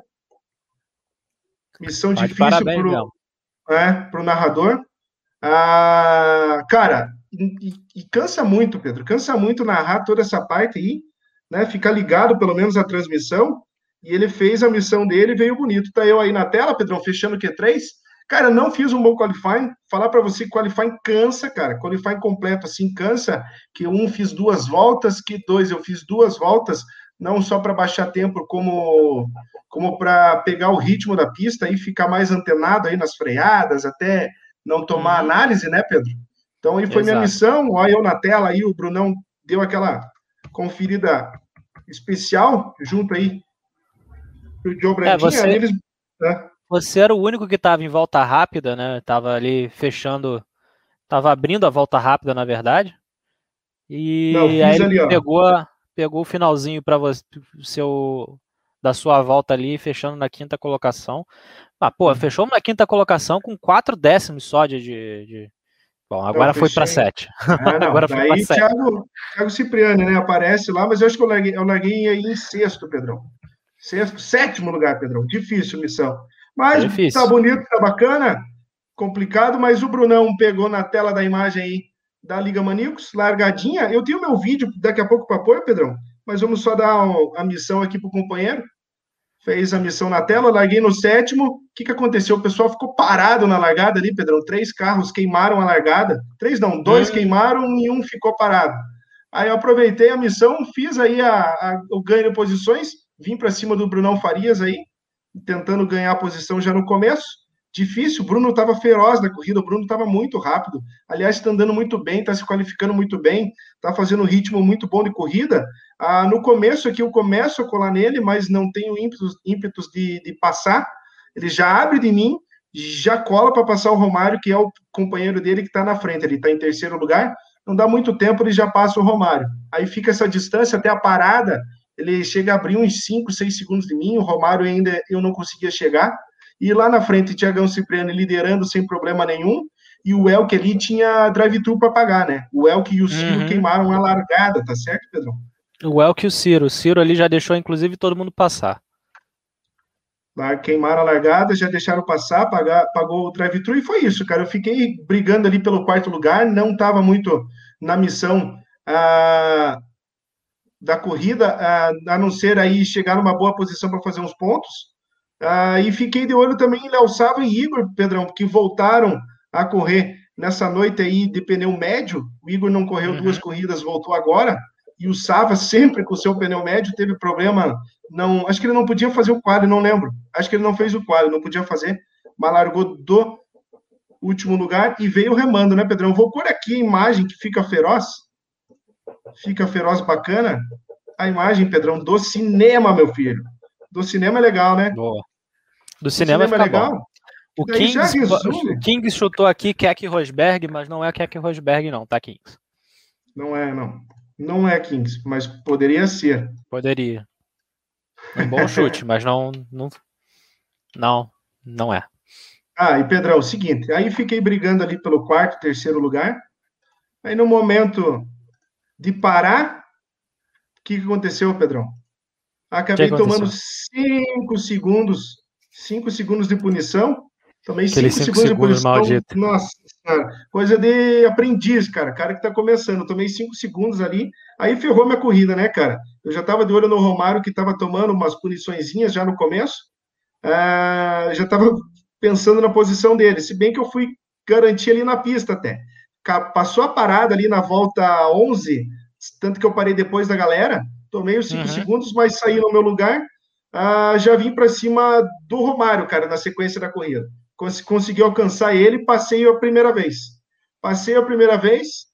Missão Mas difícil para o é, narrador. Ah, cara, e, e, cansa muito, Pedro. Cansa muito narrar toda essa parte aí, né? Ficar ligado, pelo menos, à transmissão. E ele fez a missão dele veio bonito. Tá eu aí na tela, Pedrão, fechando o Q3. Cara, não fiz um bom qualifying. Falar para você qualifying cansa, cara. Qualifying completo assim cansa. Que um fiz duas voltas, que dois eu fiz duas voltas, não só para baixar tempo, como como para pegar o ritmo da pista e ficar mais antenado aí nas freadas, até não tomar uhum. análise, né, Pedro? Então aí foi Exato. minha missão. Olha eu na tela aí, o Brunão deu aquela conferida especial junto aí o Joe Branquinho. É, você... Eles, né? Você era o único que estava em volta rápida, né? Tava ali fechando, tava abrindo a volta rápida, na verdade. E Não, aí ele pegou, pegou o finalzinho para você, seu da sua volta ali, fechando na quinta colocação. Ah, pô, uhum. fechou na quinta colocação com quatro décimos só de, de... Bom, agora foi para sete. É, agora foi para sete. Thiago, Thiago Cipriani, né? Aparece lá, mas eu acho que eu larguei, eu larguei aí em sexto, Pedrão. Sexto, sétimo lugar, Pedrão. Difícil missão. Mas é tá bonito, tá bacana. Complicado, mas o Brunão pegou na tela da imagem aí da Liga Maníacos, largadinha. Eu tenho meu vídeo daqui a pouco para pôr, Pedrão, mas vamos só dar a missão aqui pro companheiro. Fez a missão na tela, larguei no sétimo. O que, que aconteceu? O pessoal ficou parado na largada ali, Pedrão. Três carros queimaram a largada. Três não, dois hum. queimaram e um ficou parado. Aí eu aproveitei a missão, fiz aí a, a, o ganho de posições, vim para cima do Brunão Farias aí, tentando ganhar a posição já no começo. Difícil, o Bruno estava feroz na corrida, o Bruno estava muito rápido. Aliás, está andando muito bem, está se qualificando muito bem, está fazendo um ritmo muito bom de corrida. Ah, no começo aqui eu começo a colar nele, mas não tenho ímpetos, ímpetos de, de passar. Ele já abre de mim, já cola para passar o Romário, que é o companheiro dele que está na frente. Ele está em terceiro lugar. Não dá muito tempo, ele já passa o Romário. Aí fica essa distância até a parada ele chega a abrir uns 5, 6 segundos de mim, o Romário ainda eu não conseguia chegar, e lá na frente, Tiagão Cipriano liderando sem problema nenhum, e o Elk ali tinha drive-thru para pagar, né? O Elk e o Ciro uhum. queimaram a largada, tá certo, Pedro? O Elk e o Ciro. O Ciro ali já deixou, inclusive, todo mundo passar. Lá queimaram a largada, já deixaram passar, pagar, pagou o drive-thru, e foi isso, cara. Eu fiquei brigando ali pelo quarto lugar, não estava muito na missão ah, da corrida, a, não ser aí chegar numa boa posição para fazer uns pontos. Ah, e fiquei de olho também em Léo Sava e Igor, Pedrão, que voltaram a correr nessa noite aí de pneu médio. O Igor não correu uhum. duas corridas, voltou agora. E o Sava, sempre com o seu pneu médio, teve problema. Não, acho que ele não podia fazer o quadro, não lembro. Acho que ele não fez o quadro, não podia fazer. Mas largou do último lugar e veio remando, né, Pedrão? Vou pôr aqui a imagem que fica feroz fica feroz bacana. A imagem, Pedrão, do cinema, meu filho. Do cinema é legal, né? Boa. Do cinema, cinema é legal. Bom. O Kings, o Kings chutou aqui Keck Rosberg, mas não é Keck Rosberg, não, tá, Kings? Não é, não. Não é Kings, mas poderia ser. Poderia. É um bom chute, mas não, não. Não, não é. Ah, e Pedrão, o seguinte, aí fiquei brigando ali pelo quarto, terceiro lugar. Aí no momento de parar, o que, que aconteceu, Pedrão? Acabei tomando cinco segundos, cinco segundos de punição. Tomei cinco, cinco segundos, segundos, de punição. Maldito. Nossa, cara, coisa de aprendiz, cara. Cara que tá começando. Tomei cinco segundos ali. Aí ferrou minha corrida, né, cara? Eu já tava de olho no Romário, que tava tomando umas puniçõezinhas já no começo. Ah, já tava pensando na posição dele. Se bem que eu fui garantir ali na pista até passou a parada ali na volta 11, tanto que eu parei depois da galera, tomei os 5 uhum. segundos, mas saí no meu lugar, uh, já vim para cima do Romário, cara, na sequência da corrida. Cons consegui alcançar ele, passei a primeira vez. Passei a primeira vez,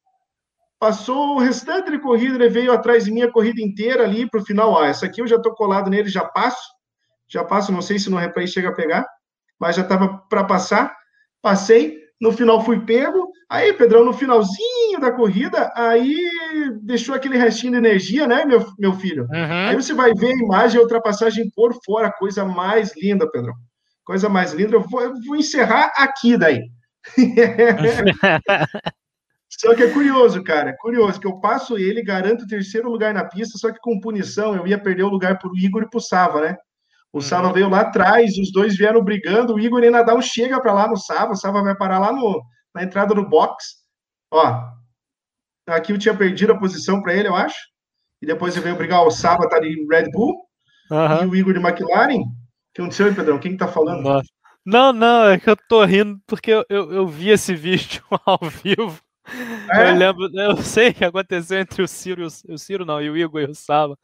passou o restante de corrida, ele veio atrás de mim a corrida inteira ali para o final. Ah, essa aqui eu já estou colado nele, já passo, já passo, não sei se no replay chega a pegar, mas já estava para passar. Passei, no final fui pego, aí, Pedrão, no finalzinho da corrida, aí deixou aquele restinho de energia, né, meu, meu filho? Uhum. Aí você vai ver a imagem, a ultrapassagem por fora, coisa mais linda, Pedrão. Coisa mais linda. Eu vou, eu vou encerrar aqui daí. Só que é curioso, cara, é curioso que eu passo ele, garanto o terceiro lugar na pista, só que com punição eu ia perder o lugar pro Igor e pro Sava, né? O uhum. Sava veio lá atrás, os dois vieram brigando, o Igor ainda dá um chega para lá no Sava, o Sava vai parar lá no, na entrada do box. Ó, aqui eu tinha perdido a posição para ele, eu acho. E depois ele veio brigar, o Sava tá de Red Bull uhum. e o Igor de McLaren. O que aconteceu aí, Pedrão? Quem que tá falando? Nossa. Não, não, é que eu tô rindo porque eu, eu, eu vi esse vídeo ao vivo. É? Eu lembro, eu sei o que aconteceu entre o Ciro, o Ciro não, e o Igor e o Saba.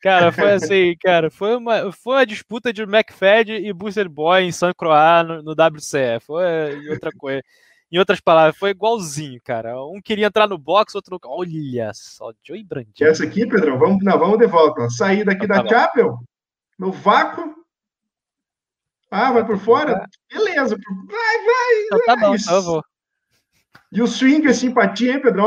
Cara, foi assim, cara, foi uma, foi uma disputa de McFad e Booster Boy em San Croix no, no WCE. Foi outra coisa. Em outras palavras, foi igualzinho, cara. Um queria entrar no box, outro. Olha só, Joey Brandinho. Essa aqui, Pedrão, vamos, não, vamos de volta. Sair daqui então, da tá Chapel, no vácuo, ah, vai por fora? Beleza. Vai, vai. Então, tá bom, então eu vou. E o swing é simpatia, hein, Pedro?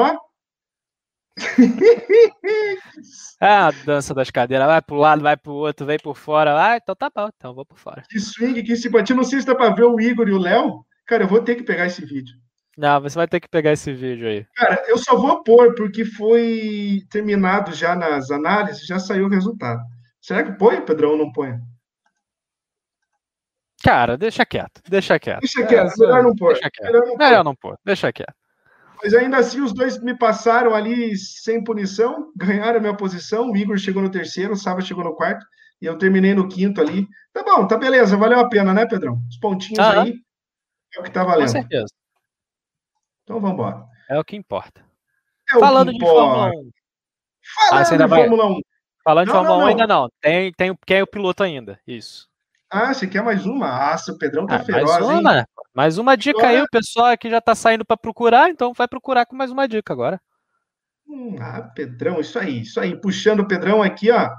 ah, dança das cadeiras. Vai pro lado, vai pro outro, vem por fora. Ah, então tá bom, então vou por fora. Que swing, que simpatia. Não sei se dá pra ver o Igor e o Léo. Cara, eu vou ter que pegar esse vídeo. Não, você vai ter que pegar esse vídeo aí. Cara, eu só vou pôr porque foi terminado já nas análises, já saiu o resultado. Será que põe, Pedrão, ou não põe? Cara, deixa quieto, deixa quieto. Deixa quieto, é, melhor não pôr. Deixa quieto. Melhor não pôr. Melhor não pôr, deixa quieto. Mas ainda assim, os dois me passaram ali sem punição, ganharam a minha posição. O Igor chegou no terceiro, o Saba chegou no quarto, e eu terminei no quinto ali. Tá bom, tá beleza, valeu a pena, né, Pedrão? Os pontinhos ah, aí é o que tá valendo. Com certeza. Então vamos embora. É o que importa. É Falando que importa. de Fórmula 1. Falando ah, de Fórmula 1. Falando não, de Fórmula não, 1 ainda não. Tem, tem quem é o piloto ainda. Isso. Ah, você quer mais uma? Ah, seu Pedrão tá ah, feroz, mais uma, hein? Mais uma dica agora... aí, o pessoal que já tá saindo para procurar, então vai procurar com mais uma dica agora. Hum, ah, Pedrão, isso aí, isso aí. Puxando o Pedrão aqui, ó.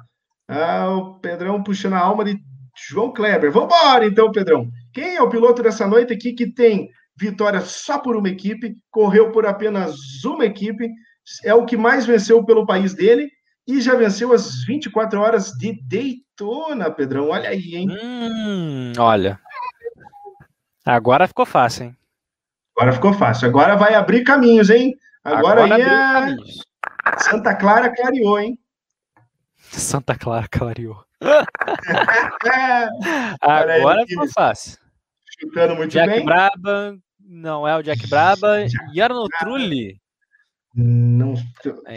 Ah, o Pedrão puxando a alma de João Kleber. Vambora, então, Pedrão. Quem é o piloto dessa noite aqui que tem vitória só por uma equipe, correu por apenas uma equipe, é o que mais venceu pelo país dele e já venceu as 24 horas de Daytona, Pedrão. Olha aí, hein? Hum, olha. Agora ficou fácil, hein? Agora ficou fácil. Agora vai abrir caminhos, hein? Agora, Agora aí é... Santa Clara clareou, hein? Santa Clara clareou. Agora ficou fácil. Chutando muito Jack bem. Braba, não é o Jack Braba. E Arnold Trulli. Não,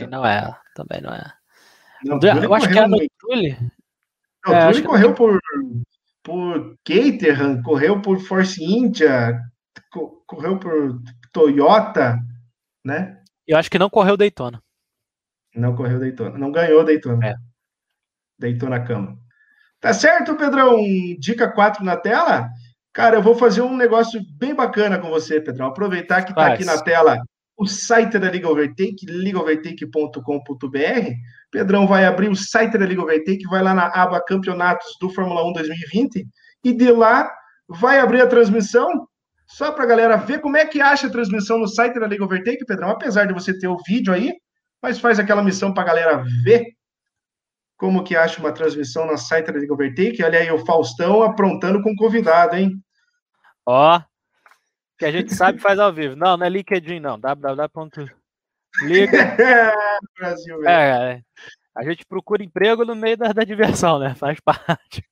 não é, também não é. Não, eu acho que era no Trulli. Não, é, Trulli correu que... por, por Caterham, correu por Force India, correu por Toyota, né? Eu acho que não correu Daytona. Não correu Daytona. Não ganhou Daytona. É. Daytona Cama. Tá certo, Pedrão? Dica 4 na tela? Cara, eu vou fazer um negócio bem bacana com você, Pedrão. Aproveitar que está aqui na tela o site da Liga Overtake, ligaovertake.com.br. Pedrão vai abrir o site da Liga Overtake, vai lá na aba Campeonatos do Fórmula 1 2020 e de lá vai abrir a transmissão só para a galera ver como é que acha a transmissão no site da Liga Overtake, Pedrão. Apesar de você ter o vídeo aí, mas faz aquela missão para a galera ver como que acha uma transmissão no site da Liga Overtake. Olha aí o Faustão aprontando com convidado, hein? Ó, que a gente sabe faz ao vivo. Não, não é LinkedIn, não. www.liga. Brasil, é, é, a gente procura emprego no meio da, da diversão, né? Faz parte.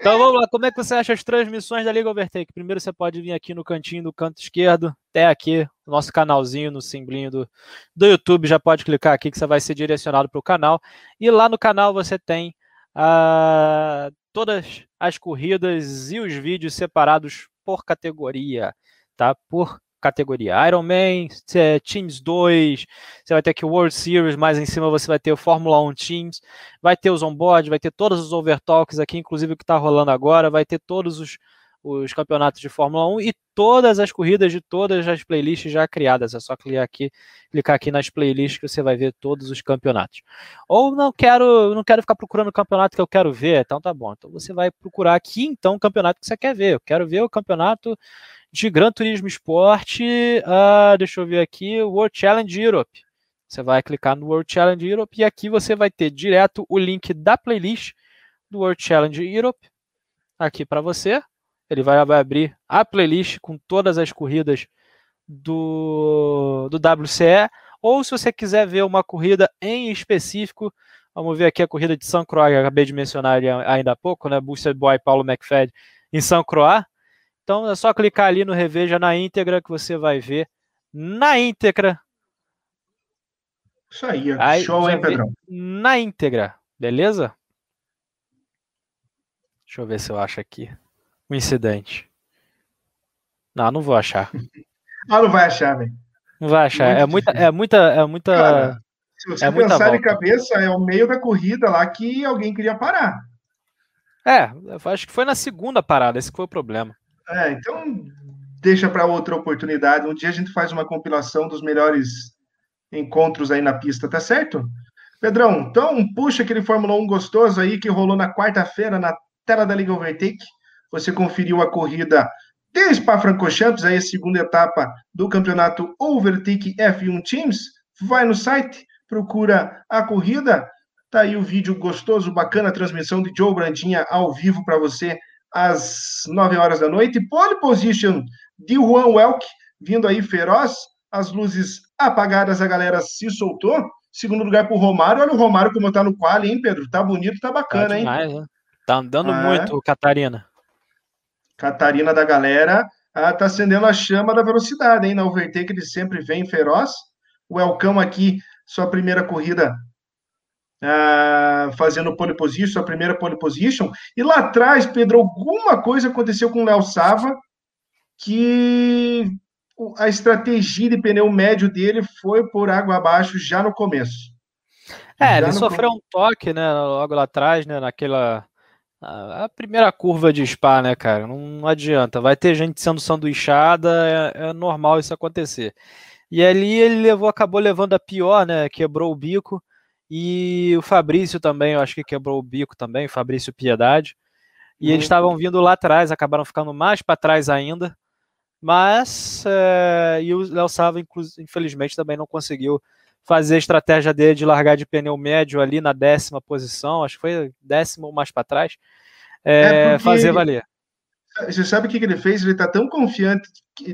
Então vamos lá, como é que você acha as transmissões da Liga Overtake? Primeiro você pode vir aqui no cantinho do canto esquerdo, até aqui, no nosso canalzinho, no simbolinho do, do YouTube, já pode clicar aqui que você vai ser direcionado para o canal. E lá no canal você tem uh, todas as corridas e os vídeos separados por categoria tá? Por categoria. Ironman, é, Teams 2, você vai ter aqui World Series, mais em cima você vai ter o Fórmula 1 Teams, vai ter os onboard, vai ter todos os overtalks aqui, inclusive o que está rolando agora, vai ter todos os, os campeonatos de Fórmula 1 e todas as corridas de todas as playlists já criadas. É só clicar aqui, clicar aqui nas playlists que você vai ver todos os campeonatos. Ou não quero, não quero ficar procurando o campeonato que eu quero ver, então tá bom. Então você vai procurar aqui então o campeonato que você quer ver. Eu quero ver o campeonato de Gran Turismo Sport, uh, deixa eu ver aqui, World Challenge Europe. Você vai clicar no World Challenge Europe e aqui você vai ter direto o link da playlist do World Challenge Europe aqui para você. ele vai, vai abrir a playlist com todas as corridas do, do WCE, ou se você quiser ver uma corrida em específico, vamos ver aqui a corrida de São Croix, que acabei de mencionar ainda há pouco, né? Booster Boy Paulo McFadden em São Croix. Então é só clicar ali no Reveja na íntegra que você vai ver na íntegra. Isso aí, aí show, hein, Pedrão? Na íntegra, beleza? Deixa eu ver se eu acho aqui. O um incidente. Não, não vou achar. ah, não vai achar, velho. Não vai achar. Muito é, muita, é muita. É muita. Cara, se você é pensar de cabeça, é o meio da corrida lá que alguém queria parar. É, acho que foi na segunda parada, esse foi o problema. É, então deixa para outra oportunidade. Um dia a gente faz uma compilação dos melhores encontros aí na pista, tá certo? Pedrão, então puxa aquele Fórmula 1 gostoso aí que rolou na quarta-feira na tela da Liga Overtake. Você conferiu a corrida de Spa-Francorchamps, aí a segunda etapa do campeonato Overtake F1 Teams. Vai no site, procura a corrida. Tá aí o vídeo gostoso, bacana, transmissão de Joe Brandinha ao vivo para você às 9 horas da noite. Pole position de Juan Welk, vindo aí feroz. As luzes apagadas, a galera se soltou. Segundo lugar para o Romário. Olha o Romário como tá no quali, hein, Pedro? Tá bonito, tá bacana, tá demais, hein? Né? Tá andando ah, muito, Catarina. Catarina da galera ah, tá acendendo a chama da velocidade, hein? Na overtake ele sempre vem feroz. O Elcão aqui, sua primeira corrida ah, fazendo pole position, sua primeira pole position. E lá atrás, Pedro, alguma coisa aconteceu com o Léo Sava que a estratégia de pneu médio dele foi por água abaixo já no começo. É, já ele sofreu um toque, né, logo lá atrás, né, naquela a primeira curva de Spa, né, cara? Não, não adianta. Vai ter gente sendo sanduichada, é, é, normal isso acontecer. E ali ele levou, acabou levando a pior, né? Quebrou o bico. E o Fabrício também, eu acho que quebrou o bico também, o Fabrício Piedade. E eles estavam vindo lá atrás, acabaram ficando mais para trás ainda. Mas é, e o Léo Sava, infelizmente, também não conseguiu fazer a estratégia dele de largar de pneu médio ali na décima posição, acho que foi décimo ou mais para trás, é, é fazer valer. Você sabe o que, ele fez? Ele está tão confiante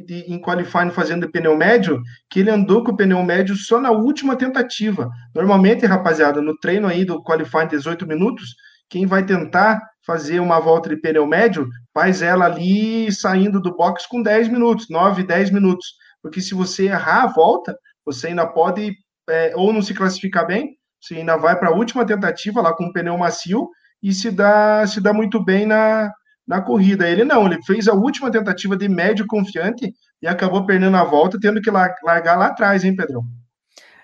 em qualifying fazendo pneu médio que ele andou com o pneu médio só na última tentativa. Normalmente, rapaziada, no treino aí do qualifying 18 minutos, quem vai tentar fazer uma volta de pneu médio faz ela ali saindo do box com 10 minutos, 9, 10 minutos. Porque se você errar a volta, você ainda pode é, ou não se classificar bem, você ainda vai para a última tentativa lá com um pneu macio e se dá, se dá muito bem na, na corrida. Ele não, ele fez a última tentativa de médio confiante e acabou perdendo a volta, tendo que largar lá atrás, hein, Pedrão?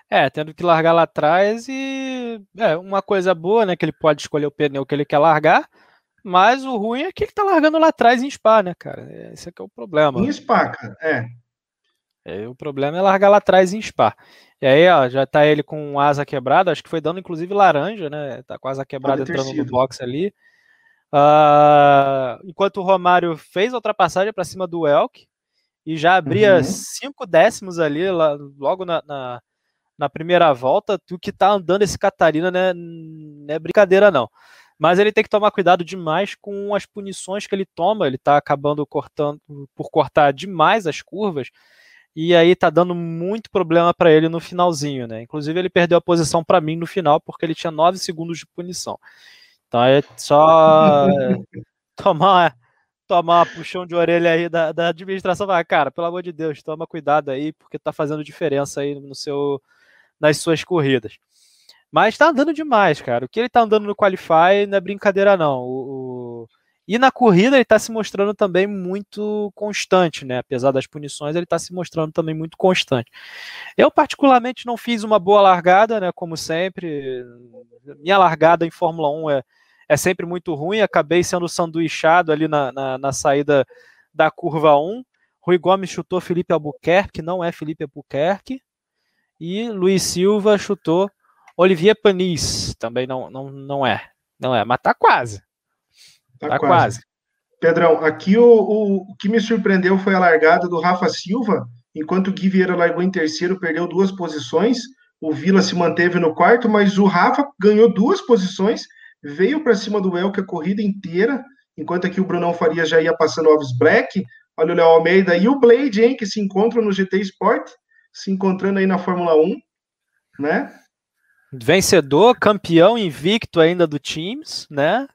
É, tendo que largar lá atrás e é uma coisa boa, né, que ele pode escolher o pneu que ele quer largar, mas o ruim é que ele tá largando lá atrás em Spa, né, cara? Esse é que é o problema. Em Spa, cara, é. é. O problema é largar lá atrás em Spa. E aí, ó, já tá ele com asa quebrada, acho que foi dando inclusive laranja, né? Tá com asa quebrada entrando sido. no box ali. Uh, enquanto o Romário fez a ultrapassagem para cima do Elk e já abria uhum. cinco décimos ali, lá, logo na, na, na, primeira volta, tu que tá andando esse Catarina, né? Não é brincadeira, não. Mas ele tem que tomar cuidado demais com as punições que ele toma. Ele tá acabando cortando por cortar demais as curvas e aí tá dando muito problema para ele no finalzinho, né? Inclusive ele perdeu a posição para mim no final porque ele tinha 9 segundos de punição. Então é só tomar tomar uma puxão de orelha aí da, da administração, vai, cara, pelo amor de Deus, toma cuidado aí porque tá fazendo diferença aí no seu nas suas corridas. Mas tá andando demais, cara. O que ele tá andando no qualify não é brincadeira não. O, o e na corrida ele está se mostrando também muito constante, né? Apesar das punições, ele está se mostrando também muito constante. Eu, particularmente, não fiz uma boa largada, né? Como sempre. Minha largada em Fórmula 1 é, é sempre muito ruim. Acabei sendo sanduichado ali na, na, na saída da curva 1. Rui Gomes chutou Felipe Albuquerque, que não é Felipe Albuquerque. E Luiz Silva chutou Olivier Panis, também não, não, não é. Não é, mas tá quase. Tá, tá quase. quase. Pedrão, aqui o, o, o, que me surpreendeu foi a largada do Rafa Silva, enquanto o Gui Vieira largou em terceiro, perdeu duas posições, o Vila se manteve no quarto, mas o Rafa ganhou duas posições, veio para cima do Elke a corrida inteira enquanto aqui o Brunão Faria já ia passando Alves Black. Olha o Léo Almeida e o Blade, hein, que se encontram no GT Sport, se encontrando aí na Fórmula 1, né? Vencedor, campeão invicto ainda do Teams, né?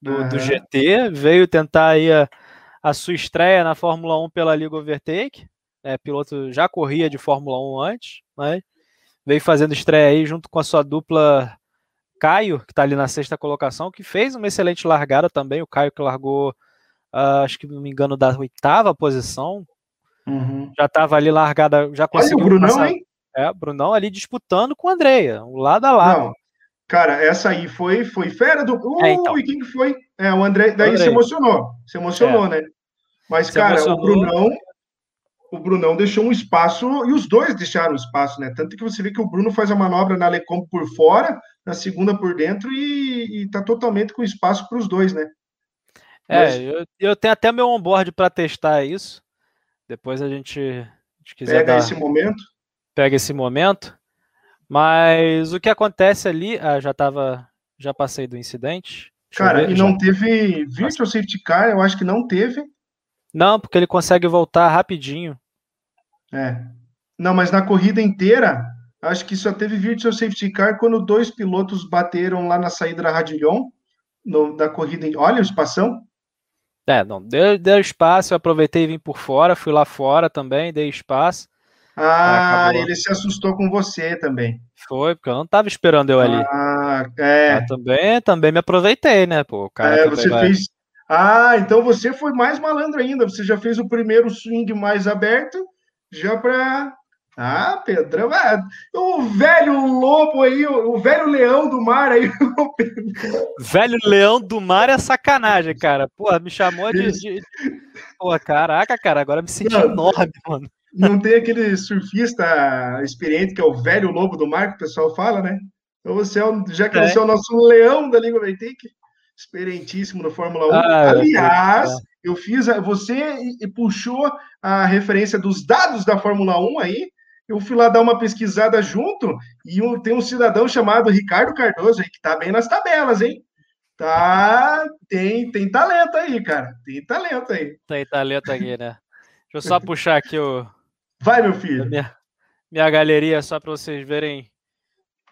Do, uhum. do GT, veio tentar aí a, a, sua estreia na Fórmula 1 pela Liga Overtake. É, piloto já corria de Fórmula 1 antes, mas veio fazendo estreia aí junto com a sua dupla Caio, que está ali na sexta colocação, que fez uma excelente largada também. O Caio que largou, uh, acho que não me engano, da oitava posição. Uhum. Já estava ali largada, já conseguiu. Olha o Brunão, passar... hein? É, Brunão ali disputando com o Andreia, um lado a lado. Não. Cara, essa aí foi, foi fera do. Uh, é, então. e quem que foi? É, o André, daí Andrei. se emocionou. Se emocionou, é. né? Mas, se cara, emocionou. o Brunão, o Brunão deixou um espaço, e os dois deixaram espaço, né? Tanto que você vê que o Bruno faz a manobra na Lecom por fora, na segunda por dentro, e, e tá totalmente com espaço para os dois, né? É, Mas... eu, eu tenho até meu onboard para testar isso. Depois a gente, a gente quiser. Pega dar... esse momento pega esse momento. Mas o que acontece ali, ah, já tava, já passei do incidente. Cara, e não já... teve virtual safety car, eu acho que não teve. Não, porque ele consegue voltar rapidinho. É. Não, mas na corrida inteira, acho que só teve virtual safety car quando dois pilotos bateram lá na saída da Radillon, no, da corrida. Olha o espação. É, não, deu, deu espaço, eu aproveitei e vim por fora, fui lá fora também, dei espaço. Ah, ele se assustou com você também. Foi, porque eu não estava esperando eu ali. Ah, é. Eu também, também me aproveitei, né, pô. cara é, você vai... fez. Ah, então você foi mais malandro ainda. Você já fez o primeiro swing mais aberto, já para. Ah, Pedrão, ah, o velho lobo aí, o, velho leão do mar aí. velho leão do mar é sacanagem, cara. Pô, me chamou de. de... Pô, caraca, cara, agora me senti não, enorme, mano. Não tem aquele surfista experiente que é o velho lobo do mar, que o pessoal fala, né? Então você é, já que é. você é o nosso leão da língua vertente, experientíssimo no Fórmula 1. Ah, Aliás, eu fiz, a, você puxou a referência dos dados da Fórmula 1 aí, eu fui lá dar uma pesquisada junto e um, tem um cidadão chamado Ricardo Cardoso aí que tá bem nas tabelas, hein? Tá, tem, tem talento aí, cara. Tem talento aí. Tem talento aqui, né? Deixa eu só puxar aqui o, Vai, meu filho. Minha, minha galeria, só para vocês verem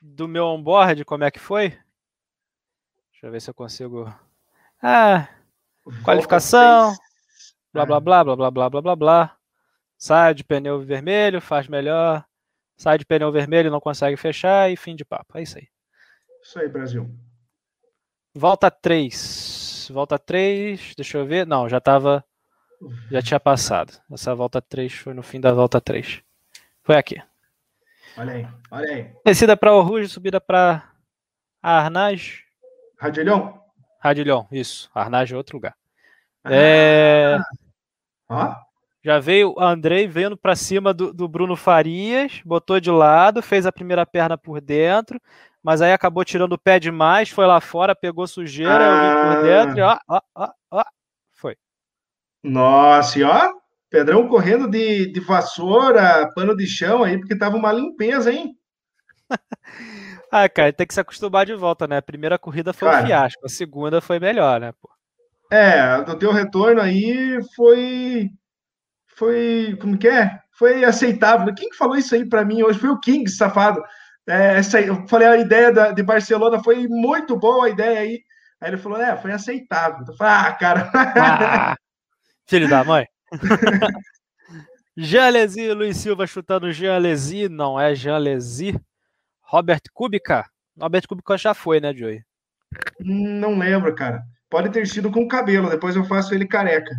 do meu onboard como é que foi. Deixa eu ver se eu consigo. Ah, qualificação. Blá, blá, blá, blá, blá, blá, blá, blá, blá. Sai de pneu vermelho, faz melhor. Sai de pneu vermelho, não consegue fechar e fim de papo. É isso aí. Isso aí, Brasil. Volta 3. Volta 3. Deixa eu ver. Não, já estava já tinha passado. Essa volta 3 foi no fim da volta 3. Foi aqui. Olha aí, olha aí. Descida para Orruge, subida para Arnage. Radilhão? Radilhão, isso. Arnage é outro lugar. Ah. É... Ah. Já veio o Andrei vendo para cima do, do, Bruno Farias, botou de lado, fez a primeira perna por dentro, mas aí acabou tirando o pé demais, foi lá fora, pegou sujeira, ah. por dentro e ó, ó, ó, ó, nossa, e ó, Pedrão correndo de, de vassoura, pano de chão aí, porque tava uma limpeza, hein? ah, cara, tem que se acostumar de volta, né? A primeira corrida foi cara, um fiasco, a segunda foi melhor, né, pô? É, do teu retorno aí foi. Foi. Como que é? Foi aceitável. Quem que falou isso aí para mim hoje? Foi o King, safado. É, essa, eu falei, a ideia da, de Barcelona foi muito boa a ideia aí. Aí ele falou, é, foi aceitável. Eu falei, ah, cara. Ah, Filho da mãe. Jean Alesi, Luiz Silva chutando Jean Alesi, não é Jean Alesi. Robert Kubica. Robert Kubica já foi, né, Joey? Não lembro, cara. Pode ter sido com cabelo, depois eu faço ele careca.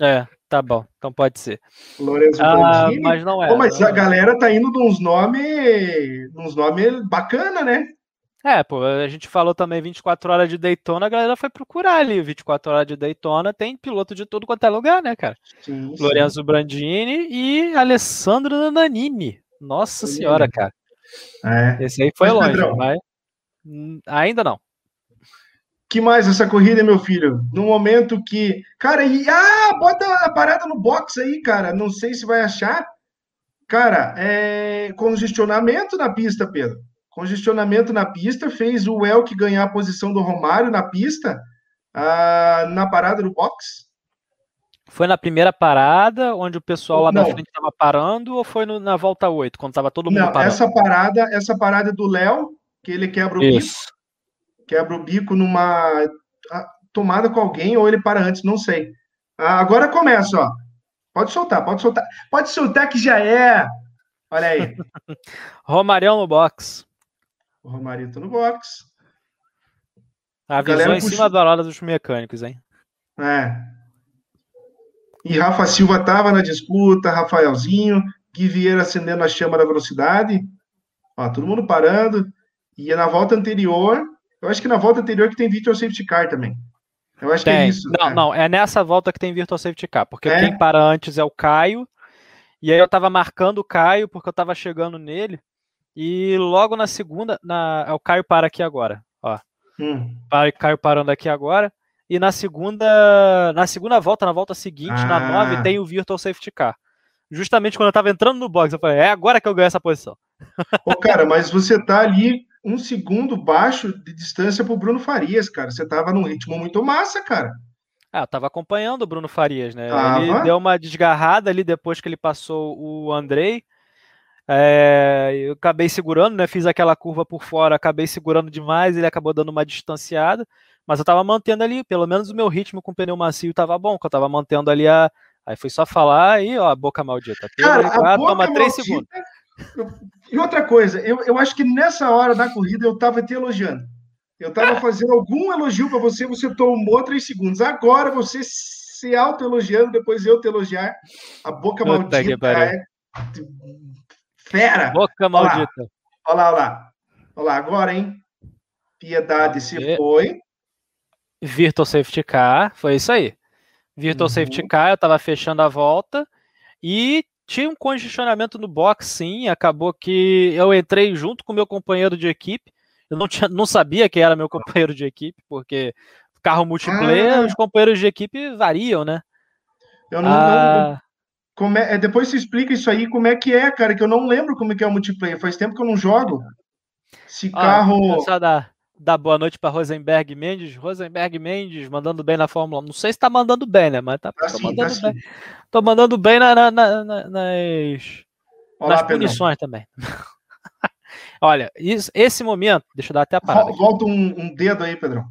É, tá bom, então pode ser. Lourenço ah, Mas não é. Pô, mas não a galera tá indo nos nomes, uns nomes bacana, né? É, pô, a gente falou também 24 horas de Daytona, a galera foi procurar ali. 24 horas de Daytona tem piloto de tudo quanto é lugar, né, cara? Sim, Lorenzo Brandini e Alessandro Nanini. Nossa sim. senhora, cara. É. Esse aí foi mas, longe, Pedrão, mas ainda não. Que mais essa corrida, meu filho? No momento que. Cara, e. Ah, bota a parada no box aí, cara. Não sei se vai achar. Cara, é congestionamento na pista, Pedro congestionamento na pista, fez o Elk ganhar a posição do Romário na pista. ah, na parada do box? Foi na primeira parada, onde o pessoal lá não. da frente estava parando, ou foi no, na volta 8, quando estava todo mundo não, parando? Essa parada, essa parada do Léo, que ele quebra o Isso. Quebra o bico numa tomada com alguém, ou ele para antes, não sei. Ah, agora começa, ó. Pode soltar, pode soltar. Pode soltar que já é. Olha aí. Romário no box. O Romário tá no box. Avisou em cima da hora dos mecânicos, hein? É. E Rafa Silva tava na disputa, Rafaelzinho, Gui Vieira acendendo a chama da velocidade. Ó, todo mundo parando. E na volta anterior, eu acho que na volta anterior que tem Victor Safety Car também. Eu acho tem. que é isso. Não, né? não, é nessa volta que tem Virtual Safety Car, porque é? quem para antes é o Caio. E aí eu tava marcando o Caio porque eu tava chegando nele. E logo na segunda, na, é o Caio para aqui agora, ó. Hum. Caio parando aqui agora. E na segunda, na segunda volta, na volta seguinte, ah. na 9, tem o Virtual Safety Car. Justamente quando eu tava entrando no box, eu falei, é agora que eu ganho essa posição. Ô, cara, mas você tá ali um segundo baixo de distância pro Bruno Farias, cara. Você tava num ritmo muito massa, cara. Ah, eu tava acompanhando o Bruno Farias, né? Tava. Ele deu uma desgarrada ali depois que ele passou o Andrei. É, eu acabei segurando, né? Fiz aquela curva por fora, acabei segurando demais, ele acabou dando uma distanciada, mas eu tava mantendo ali, pelo menos o meu ritmo com o pneu macio tava bom, que eu tava mantendo ali a. Aí foi só falar e ó, a boca maldita. Cara, a boca toma três segundos. E outra coisa, eu, eu acho que nessa hora da corrida eu estava te elogiando. Eu estava fazendo algum elogio para você, você tomou três segundos. Agora você se auto-elogiando, depois eu te elogiar. A boca Puta maldita é fera. Boca maldita. Olha lá, olha lá. Olha lá, agora, hein? Piedade se foi. Virtual Safety Car, foi isso aí. Virtual uhum. Safety Car, eu estava fechando a volta e tinha um congestionamento no box, sim. Acabou que eu entrei junto com meu companheiro de equipe. Eu não, tinha, não sabia que era meu companheiro de equipe, porque carro multiplayer, ah. os companheiros de equipe variam, né? Eu não. Ah, não como é, é, depois você explica isso aí, como é que é, cara, que eu não lembro como é que é o multiplayer. Faz tempo que eu não jogo. Esse ah, carro. Dar, boa noite para Rosenberg Mendes. Rosenberg Mendes mandando bem na Fórmula 1. Não sei se tá mandando bem, né? Mas tá, tá, sim, mandando tá bem. Tô mandando bem na, na, na, nas, Olá, nas punições também. Olha, isso, esse momento, deixa eu dar até a parada. Volta um, um, dedo aí, Pedrão.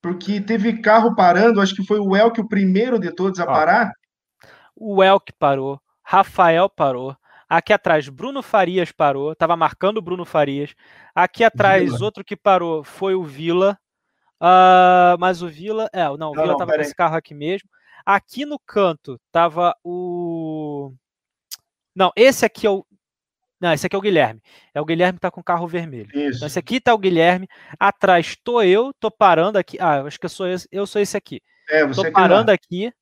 Porque teve carro parando, acho que foi o Elk o primeiro de todos a Ó, parar. O Elk parou, Rafael parou. Aqui atrás, Bruno Farias parou, tava marcando o Bruno Farias. Aqui atrás, Vila. outro que parou foi o Vila. Uh, mas o Vila. É, não, o Vila não, tava com esse carro aqui mesmo. Aqui no canto tava o. Não, esse aqui é o. Não, esse aqui é o Guilherme. É o Guilherme que tá com o carro vermelho. Isso. Então, esse aqui tá o Guilherme. Atrás tô eu, tô parando aqui. Ah, acho que eu sou esse, eu sou esse aqui. É, você tô parando aqui.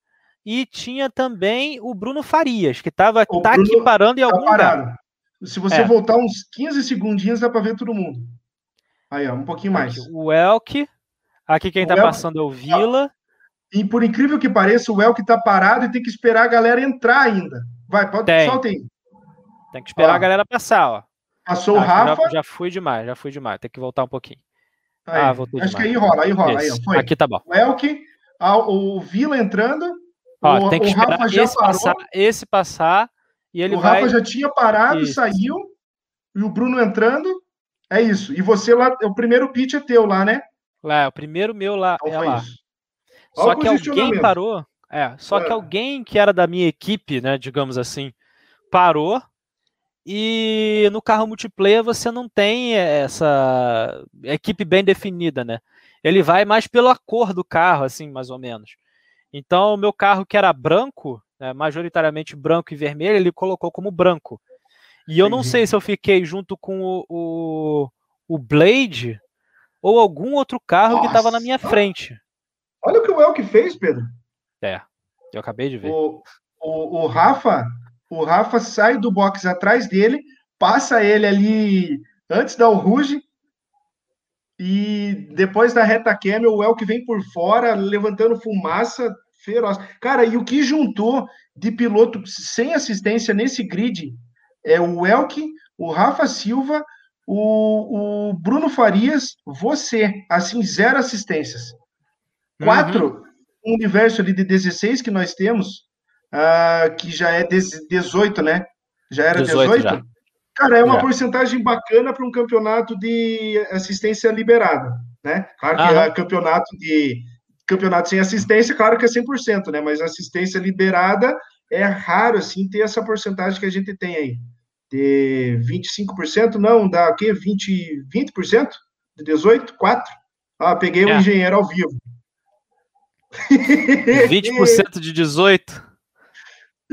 E tinha também o Bruno Farias, que tava, tá aqui parando em tá algum tá lugar. Se você é. voltar uns 15 segundinhos, dá para ver todo mundo. Aí, ó, um pouquinho mais. Aqui, o Elk. Aqui quem tá Elk, passando é o Vila. E por incrível que pareça, o Elk tá parado e tem que esperar a galera entrar ainda. Vai, pode, tem. solta aí. Tem que esperar ó. a galera passar, ó. Passou o Rafa. Já, já, fui demais, já fui demais. Tem que voltar um pouquinho. Aí. Ah, voltei Acho demais. que aí rola, aí rola. Aí, ó, Aqui tá bom. O Elk, o Vila entrando. Ó, o, tem que o esperar Rafa esse passar, esse passar e ele o vai... Rafa já tinha parado, isso. saiu, e o Bruno entrando. É isso. E você lá, o primeiro pitch é teu lá, né? Lá, o primeiro meu lá. Então é lá. Isso. Só que alguém parou. É, só é. que alguém que era da minha equipe, né, digamos assim, parou. E no carro multiplayer você não tem essa equipe bem definida, né? Ele vai mais pela cor do carro, assim, mais ou menos. Então, o meu carro que era branco, né, majoritariamente branco e vermelho, ele colocou como branco. E eu não sei se eu fiquei junto com o, o, o Blade ou algum outro carro Nossa. que estava na minha frente. Olha o que o Elk fez, Pedro. É, eu acabei de ver. O, o, o Rafa, o Rafa sai do box atrás dele, passa ele ali antes da Ruge e depois da reta Camel, o Elk vem por fora, levantando fumaça feroz. Cara, e o que juntou de piloto sem assistência nesse grid é o Elk, o Rafa Silva, o, o Bruno Farias, você, assim, zero assistências. quatro, uhum. um universo ali de 16 que nós temos, uh, que já é 18, né? Já era 18? 18? Já. Cara, é uma já. porcentagem bacana para um campeonato de assistência liberada, né? Claro que é campeonato de campeonato sem assistência, claro que é 100%, né? Mas assistência liberada é raro, assim, ter essa porcentagem que a gente tem aí. De 25%, não, dá o quê? 20%, 20%? De 18? 4? Ah, peguei o é. um engenheiro ao vivo. 20% de 18?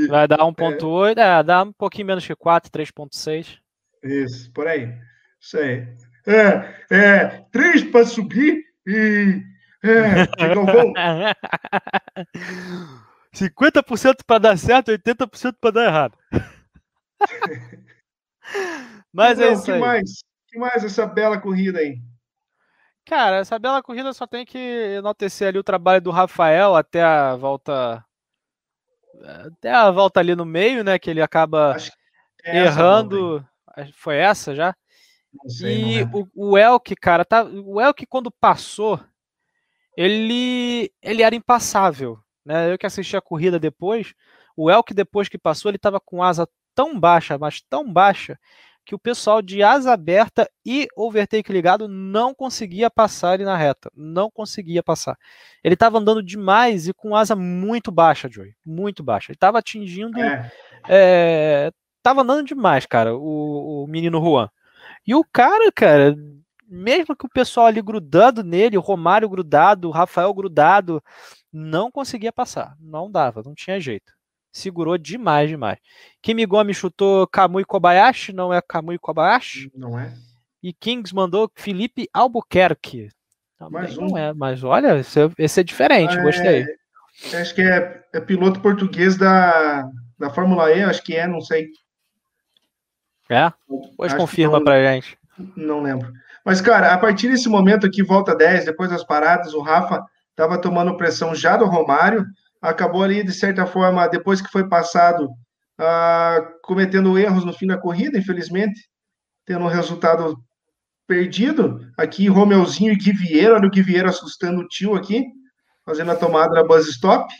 Vai dar 1.8, é. é, dá um pouquinho menos que 4, 3.6. Isso, por aí. Isso aí. É, é 3 para subir e é, Galvão. 50% para dar certo, 80% para dar errado. Mas é isso que aí. mais? que mais essa bela corrida aí? Cara, essa bela corrida só tem que enaltecer ali o trabalho do Rafael até a volta até a volta ali no meio, né, que ele acaba é errando. Foi essa já? Sei, e o, o Elk, cara, tá, o Elk quando passou, ele, ele era impassável. Né? Eu que assisti a corrida depois, o Elk, depois que passou, ele estava com asa tão baixa, mas tão baixa, que o pessoal de asa aberta e overtake ligado não conseguia passar ele na reta. Não conseguia passar. Ele estava andando demais e com asa muito baixa, Joey. Muito baixa. Ele estava atingindo. É. É, tava andando demais, cara, o, o menino Juan. E o cara, cara, mesmo que o pessoal ali grudando nele, o Romário grudado, o Rafael grudado, não conseguia passar. Não dava, não tinha jeito. Segurou demais, demais. Kimigami chutou Kamui Kobayashi, não é Kamui Kobayashi? Não é. E Kings mandou Felipe Albuquerque. Também Mais um. não é, mas olha, esse é, esse é diferente, é, gostei. Acho que é, é, piloto português da, da Fórmula E, acho que é, não sei. É? Depois acho confirma não, pra gente. Não lembro. Mas, cara, a partir desse momento aqui, volta 10, depois das paradas, o Rafa estava tomando pressão já do Romário, acabou ali, de certa forma, depois que foi passado, uh, cometendo erros no fim da corrida, infelizmente, tendo um resultado perdido. Aqui, Romeuzinho e Gui Vieira, olha o Gui Vieira assustando o tio aqui, fazendo a tomada da buzz stop.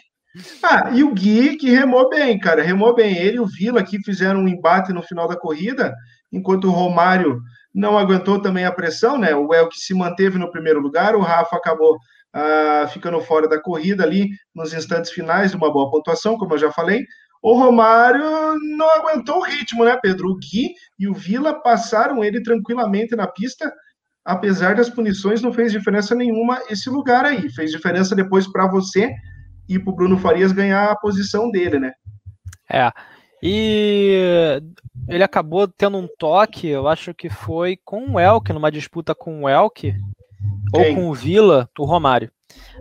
Ah, e o Gui que remou bem, cara, remou bem. Ele e o Vila aqui fizeram um embate no final da corrida, enquanto o Romário não aguentou também a pressão, né? O El que se manteve no primeiro lugar, o Rafa acabou ah, ficando fora da corrida ali nos instantes finais, uma boa pontuação, como eu já falei. O Romário não aguentou o ritmo, né, Pedro? O Gui e o Vila passaram ele tranquilamente na pista, apesar das punições, não fez diferença nenhuma esse lugar aí. Fez diferença depois para você e para o Bruno Farias ganhar a posição dele, né? É. E ele acabou tendo um toque, eu acho que foi com o Elk, numa disputa com o Elk, ou com o Vila, o Romário.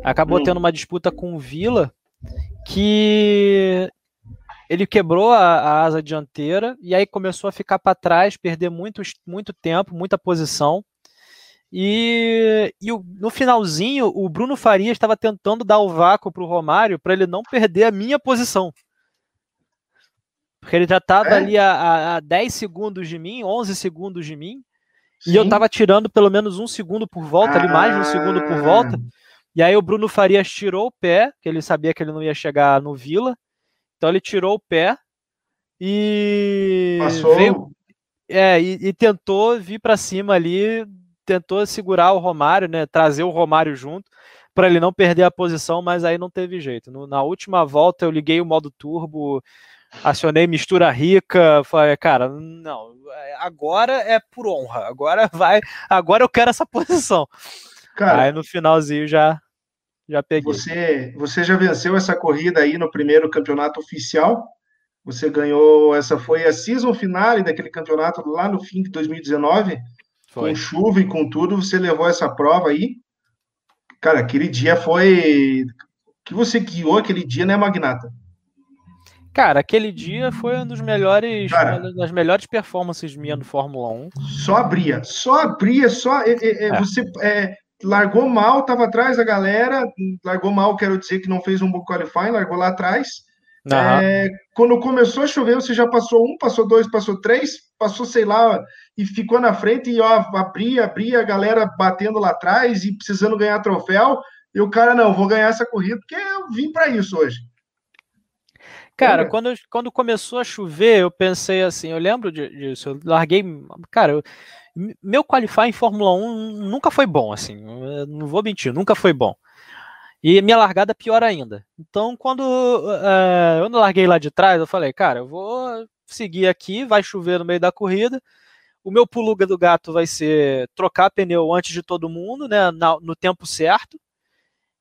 Acabou hum. tendo uma disputa com o Vila que ele quebrou a, a, asa dianteira e aí começou a ficar para trás, perder muito, muito tempo, muita posição. E, e o, no finalzinho, o Bruno Farias estava tentando dar o vácuo para o Romário para ele não perder a minha posição. Porque ele já estava é? ali a, a 10 segundos de mim, 11 segundos de mim. Sim. E eu estava tirando pelo menos um segundo por volta, ah. ali mais de um segundo por volta. E aí o Bruno Farias tirou o pé, que ele sabia que ele não ia chegar no Vila. Então ele tirou o pé e Passou. Veio, é, e, e tentou vir para cima ali, tentou segurar o Romário, né, trazer o Romário junto para ele não perder a posição, mas aí não teve jeito. No, na última volta eu liguei o modo turbo, acionei mistura rica, falei, cara, não, agora é por honra, agora vai, agora eu quero essa posição. Cara, aí no finalzinho já já peguei. Você, você já venceu essa corrida aí no primeiro campeonato oficial? Você ganhou, essa foi a season finale daquele campeonato lá no fim de 2019, foi. com chuva e com tudo, você levou essa prova aí. Cara, aquele dia foi que você guiou aquele dia, né, Magnata? Cara, aquele dia foi um dos melhores, Cara, uma das melhores performances minha no Fórmula 1. Só abria, só abria, só. É, é, é. Você é, largou mal, estava atrás da galera, largou mal, quero dizer que não fez um bom qualifying, largou lá atrás. Uhum. quando começou a chover, você já passou um, passou dois, passou três, passou, sei lá, e ficou na frente e ó, abria, abria, a galera batendo lá atrás e precisando ganhar troféu. E o cara, não, vou ganhar essa corrida porque eu vim para isso hoje. Cara, quando, quando começou a chover, eu pensei assim, eu lembro disso, eu larguei, cara, eu, meu qualify em Fórmula 1 nunca foi bom, assim, não vou mentir, nunca foi bom. E minha largada pior ainda. Então, quando uh, eu larguei lá de trás, eu falei, cara, eu vou seguir aqui, vai chover no meio da corrida, o meu puluga do gato vai ser trocar pneu antes de todo mundo, né, no tempo certo,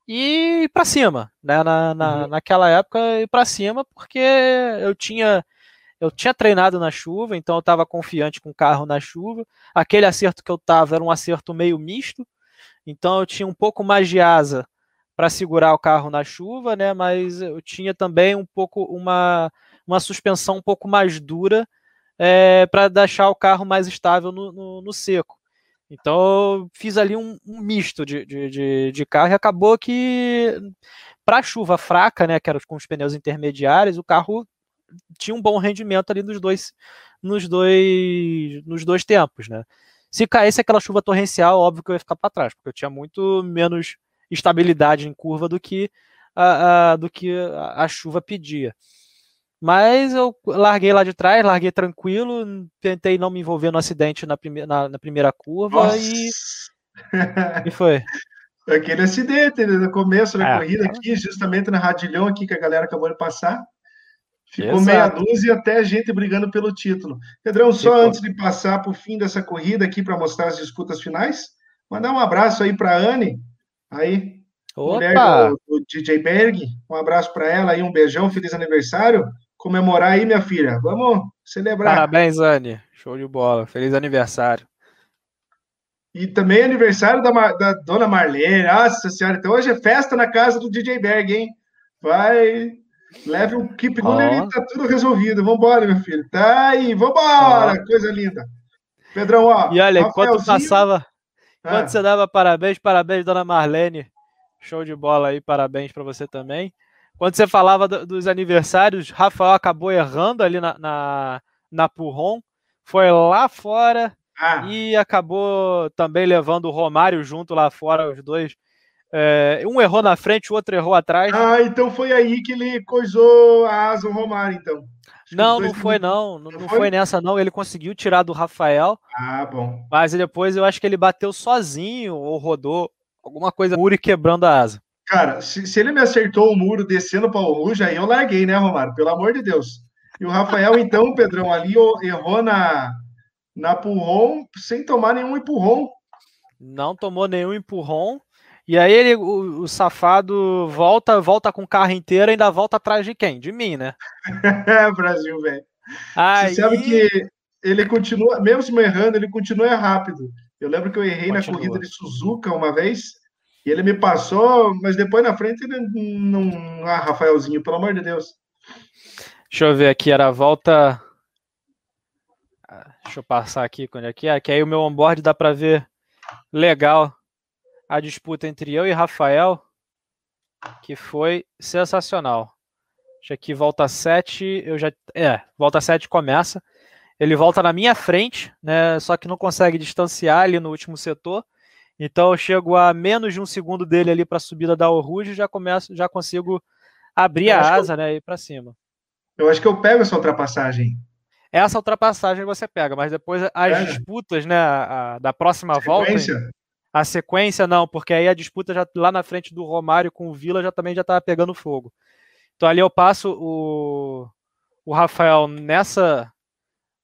e para cima, né? Na, na, uhum. Naquela época, ir para cima, porque eu tinha eu tinha treinado na chuva, então eu estava confiante com o carro na chuva. Aquele acerto que eu estava era um acerto meio misto, então eu tinha um pouco mais de asa para segurar o carro na chuva, né? Mas eu tinha também um pouco uma, uma suspensão um pouco mais dura é, eh, para deixar o carro mais estável no, no, no seco. Então fiz ali um, um misto de, de, de, de, carro e acabou que para chuva fraca, né, que era com os pneus intermediários, o carro tinha um bom rendimento ali nos dois nos dois nos dois tempos, né? Se caísse aquela chuva torrencial, óbvio que eu ia ficar para trás, porque eu tinha muito menos estabilidade em curva do que a, a do que a, a chuva pedia. Mas eu larguei lá de trás, larguei tranquilo, tentei não me envolver no acidente na, prime na, na primeira curva Nossa. e. E foi. Aquele acidente né, no começo da é, corrida aqui, justamente na Radilhão aqui que a galera acabou de passar. Ficou Exato. meia dúzia até gente brigando pelo título. Pedrão, só Ficou. antes de passar para o fim dessa corrida aqui para mostrar as disputas finais, mandar um abraço aí para a Anne, aí, Opa. mulher do, do DJ Berg. Um abraço para ela aí, um beijão, feliz aniversário comemorar aí, minha filha. Vamos celebrar. Parabéns, Anne. Show de bola. Feliz aniversário. E também aniversário da, da dona Marlene. Nossa senhora, então hoje é festa na casa do DJ Berg, hein? Vai, leve um keep cooler oh. e tá tudo resolvido. Vambora, meu filho. Tá aí, vambora. Oh. Coisa linda. Pedrão, ó. E olha, enquanto passava, enquanto ah. você dava parabéns, parabéns, dona Marlene. Show de bola aí, parabéns para você também. Quando você falava do, dos aniversários, Rafael acabou errando ali na, na, na Purron, foi lá fora ah. e acabou também levando o Romário junto lá fora, os dois. É, um errou na frente, o outro errou atrás. Ah, então foi aí que ele coisou a asa o Romário, então. Acho não, não foi não. Não, não foi? foi? nessa não. Ele conseguiu tirar do Rafael. Ah, bom. Mas depois eu acho que ele bateu sozinho ou rodou alguma coisa e quebrando a asa. Cara, se, se, ele me acertou o muro descendo para o Ruja, aí eu larguei, né, Romário? Pelo amor de Deus. E o Rafael, então, Pedrão, ali errou na, na Purron sem tomar nenhum empurrão. Não tomou nenhum empurrão. E aí ele, o, o, safado volta, volta com o carro inteiro, ainda volta atrás de quem? De mim, né? Brasil, velho. Aí... Você sabe que ele continua, mesmo errando, ele continua rápido. Eu lembro que eu errei continua. na corrida de Suzuka uma vez e ele me passou, mas depois na frente ele não. Ah, Rafaelzinho, pelo amor de Deus. Deixa eu ver aqui, era a volta. Ah, deixa eu passar aqui quando é que é. Que aí o meu onboard dá para ver legal a disputa entre eu e Rafael, que foi sensacional. Deixa aqui, volta 7, eu já. É, volta 7 começa. Ele volta na minha frente, né? Só que não consegue distanciar ali no último setor. Então eu chego a menos de um segundo dele ali para a subida da Oruge e já começo, já consigo abrir eu a asa, eu, né, e para cima. Eu acho que eu pego essa ultrapassagem. Essa ultrapassagem você pega, mas depois as disputas, né, a, a, da próxima sequência. volta, a sequência não, porque aí a disputa já lá na frente do Romário com o Vila já também já estava pegando fogo. Então ali eu passo o, o Rafael nessa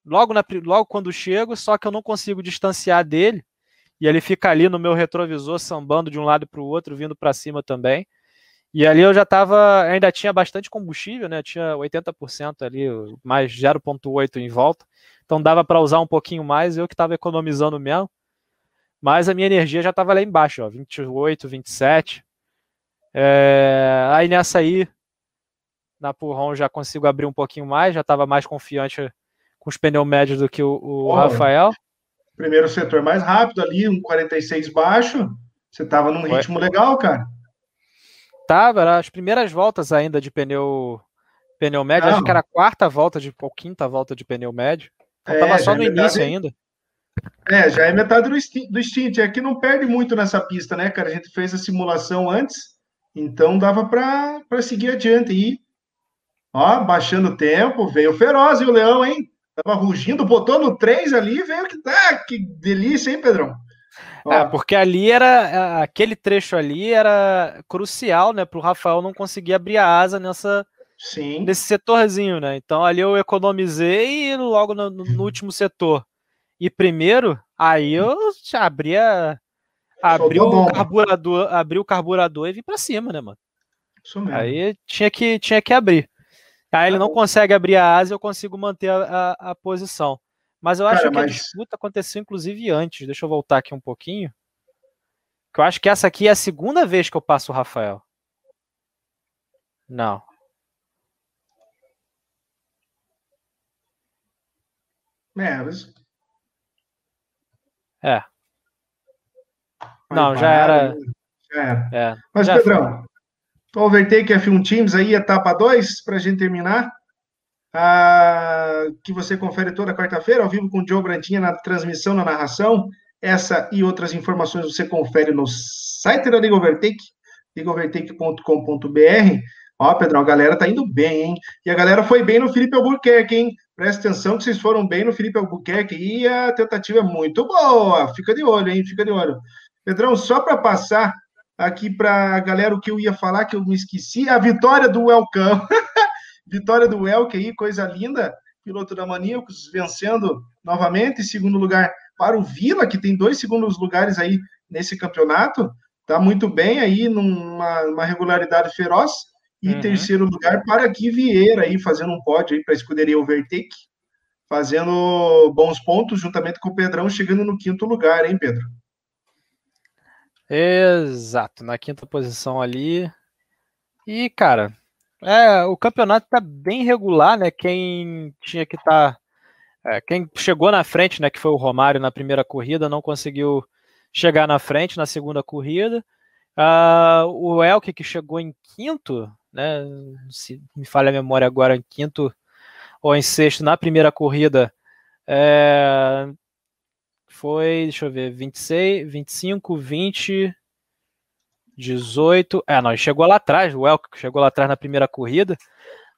logo na, logo quando chego, só que eu não consigo distanciar dele e ele fica ali no meu retrovisor sambando de um lado para o outro, vindo para cima também. E ali eu já estava, ainda tinha bastante combustível, né? Tinha 80% ali, mais 0.8 em volta. Então dava para usar um pouquinho mais, eu que estava economizando mesmo. Mas a minha energia já estava lá embaixo, ó, 28, 27. É... Aí nessa aí, na Purron já consigo abrir um pouquinho mais, já estava mais confiante com os pneus médios do que o, o Rafael primeiro setor mais rápido ali, um 46 baixo. Você estava num ritmo legal, cara. Tava, era as primeiras voltas ainda de pneu pneu médio, Não. acho que era a quarta volta de ou quinta volta de pneu médio. Então é, tava só no início ainda. É, já é metade do, do stint. É que não perde muito nessa pista, né, cara? A gente fez a simulação antes, então dava para seguir adiante. E, ó, baixando o tempo, veio feroz e o leão, hein? Tava rugindo, botou no 3 ali, veio que tá. Que delícia, hein, Pedrão? É, porque ali era. Aquele trecho ali era crucial, né? Para o Rafael não conseguir abrir a asa nessa. Sim. Nesse setorzinho, né? Então ali eu economizei e logo no, no último setor e primeiro, aí eu já abria. Abri o carburador, abri o carburador e vim para cima, né, mano? Isso mesmo. Aí tinha que, tinha que abrir. Aí ele tá não consegue abrir a asa, eu consigo manter a, a, a posição. Mas eu acho Cara, que mas... a disputa aconteceu inclusive antes. Deixa eu voltar aqui um pouquinho. Que eu acho que essa aqui é a segunda vez que eu passo o Rafael. Não. É, mas... É. Não, já era. Já era. É, mas, já Pedrão, foi. Overtake F1 Teams aí, etapa 2, para a gente terminar. Ah, que você confere toda quarta-feira, ao vivo com o Joe Brantinha na transmissão, na narração. Essa e outras informações você confere no site da Liga Overtake, ligaovertake.com.br. Ó, Pedrão, a galera tá indo bem, hein? E a galera foi bem no Felipe Albuquerque, hein? Presta atenção que vocês foram bem no Felipe Albuquerque e a tentativa é muito boa. Fica de olho, hein? Fica de olho. Pedrão, só para passar aqui para a galera o que eu ia falar, que eu me esqueci, a vitória do Welcome. Vitória do Elke aí, coisa linda. Piloto da Maníacos vencendo novamente. Segundo lugar para o Vila, que tem dois segundos lugares aí nesse campeonato. Tá muito bem aí, numa regularidade feroz. E uhum. terceiro lugar para Gui Vieira aí, fazendo um pódio aí para a escuderia Overtake. Fazendo bons pontos juntamente com o Pedrão, chegando no quinto lugar, hein, Pedro? Exato, na quinta posição ali. E, cara, é, o campeonato tá bem regular, né? Quem tinha que estar. Tá, é, quem chegou na frente, né? Que foi o Romário na primeira corrida, não conseguiu chegar na frente na segunda corrida. Uh, o Elke, que chegou em quinto, né? Se me falha a memória agora, em quinto ou em sexto na primeira corrida. É, foi, deixa eu ver, 26, 25, 20, 18. É, não, chegou lá atrás, o Elk chegou lá atrás na primeira corrida,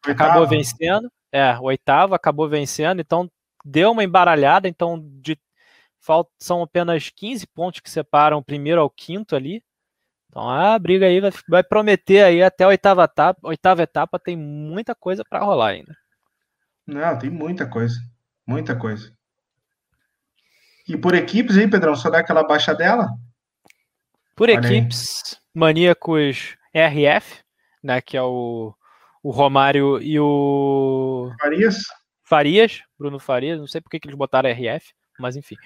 acabou vencendo. É, oitavo acabou vencendo, então deu uma embaralhada. Então, de, são apenas 15 pontos que separam o primeiro ao quinto ali. Então a briga aí vai, vai prometer aí até a oitava etapa. Oitava etapa tem muita coisa para rolar ainda. Não, tem muita coisa. Muita coisa. E por equipes aí, Pedrão, só dá aquela baixa dela? Por Olha equipes, aí. Maníacos RF, né, que é o, o Romário e o Farias. Farias, Bruno Farias, não sei por que, que eles botaram RF, mas enfim.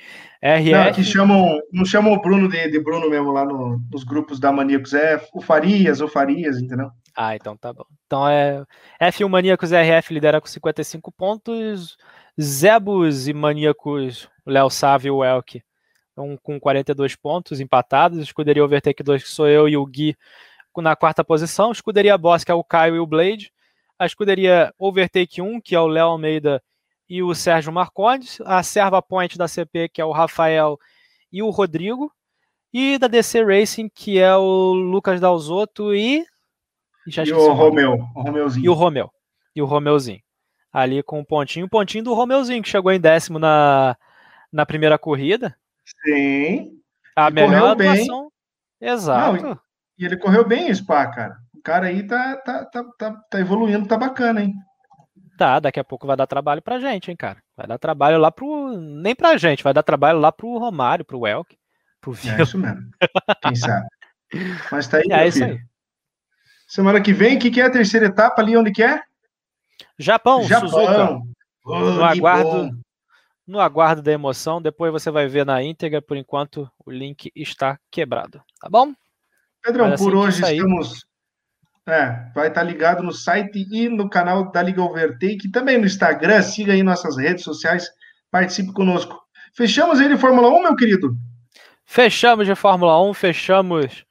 RF. Não, que chamam, não chamam o Bruno de, de Bruno mesmo lá no, nos grupos da Maníacos, é o Farias ou Farias, entendeu? Ah, então tá bom. Então é F1 Maníacos RF lidera com 55 pontos, Zebus e Maníacos, Léo Sávio e o Elk um, com 42 pontos empatados. Escuderia Overtake 2, que sou eu e o Gui, na quarta posição. Escuderia Boss, que é o Caio e o Blade. A escuderia Overtake 1, que é o Léo Almeida e o Sérgio Marcondes. A Serva Point da CP, que é o Rafael e o Rodrigo. E da DC Racing, que é o Lucas Dalzotto e. E o Romeu, o Romeuzinho. E o Romeu. E o Romeuzinho. Ali com o um pontinho. O pontinho do Romeuzinho, que chegou em décimo na, na primeira corrida. Sim. A melhor atuação. Bem. Exato. Não, e ele correu bem Spa, cara. O cara aí tá, tá, tá, tá, tá evoluindo, tá bacana, hein? Tá, daqui a pouco vai dar trabalho pra gente, hein, cara. Vai dar trabalho lá pro. Nem pra gente, vai dar trabalho lá pro Romário, pro Elk, pro Vila. É isso mesmo. Quem sabe? Mas tá aí, é isso filho. aí. Semana que vem, o que, que é a terceira etapa ali? Onde que é? Japão, Japão. Suzuka. Oh, no aguardo, bom no aguardo da emoção. Depois você vai ver na íntegra. Por enquanto, o link está quebrado. Tá bom? Pedrão, por hoje estamos. É, vai estar ligado no site e no canal da Liga Overtake, também no Instagram. Siga aí nossas redes sociais, participe conosco. Fechamos aí de Fórmula 1, meu querido? Fechamos de Fórmula 1, fechamos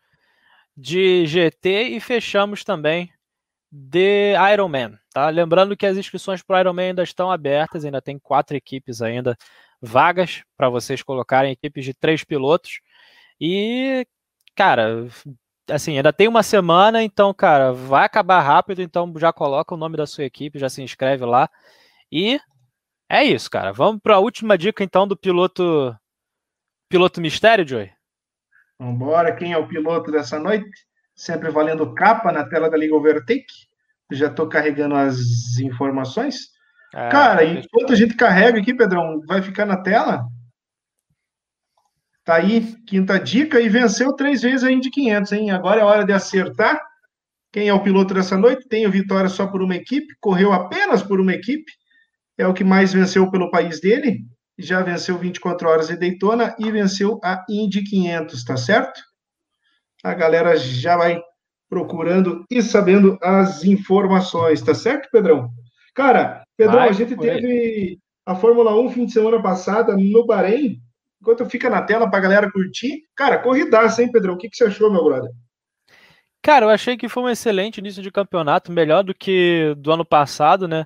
de GT e fechamos também de Ironman, tá? Lembrando que as inscrições para o Ironman ainda estão abertas, ainda tem quatro equipes ainda vagas para vocês colocarem equipes de três pilotos. E, cara, assim, ainda tem uma semana, então, cara, vai acabar rápido, então já coloca o nome da sua equipe, já se inscreve lá. E é isso, cara. Vamos para a última dica, então, do piloto piloto mistério, Joey. Vambora, quem é o piloto dessa noite? Sempre valendo capa na tela da Liga Overtake. Já estou carregando as informações. É, cara, enquanto a gente carrega aqui, Pedrão, vai ficar na tela? Tá aí, quinta dica, e venceu três vezes a Indy 500, hein? Agora é hora de acertar. Quem é o piloto dessa noite? Tem vitória só por uma equipe, correu apenas por uma equipe, é o que mais venceu pelo país dele, já venceu 24 horas de Daytona e venceu a Indy 500, tá certo? A galera já vai procurando e sabendo as informações, tá certo, Pedrão? Cara, Pedrão, vai, a gente teve a Fórmula 1 fim de semana passada no Bahrein, enquanto fica na tela para a galera curtir. Cara, corridaça, hein, Pedrão? O que, que você achou, meu brother? Cara, eu achei que foi um excelente início de campeonato, melhor do que do ano passado, né?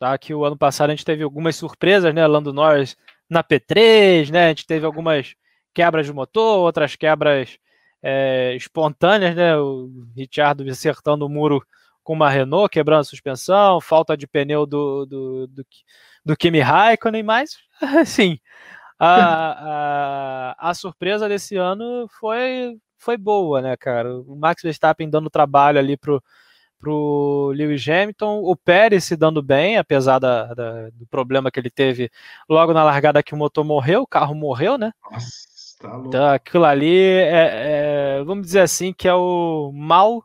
Tá, que o ano passado a gente teve algumas surpresas, né? Lando Norris na P3, né? A gente teve algumas quebras de motor, outras quebras é, espontâneas, né? O Richard acertando o muro com uma Renault, quebrando a suspensão, falta de pneu do, do, do, do Kimi Raikkonen, mas, assim, a, a, a surpresa desse ano foi, foi boa, né, cara? O Max Verstappen dando trabalho ali pro, pro Lewis Hamilton, o Pérez se dando bem, apesar da, da, do problema que ele teve logo na largada que o motor morreu, o carro morreu, né? Nossa, tá louco. Então aquilo ali é, é, vamos dizer assim, que é o mal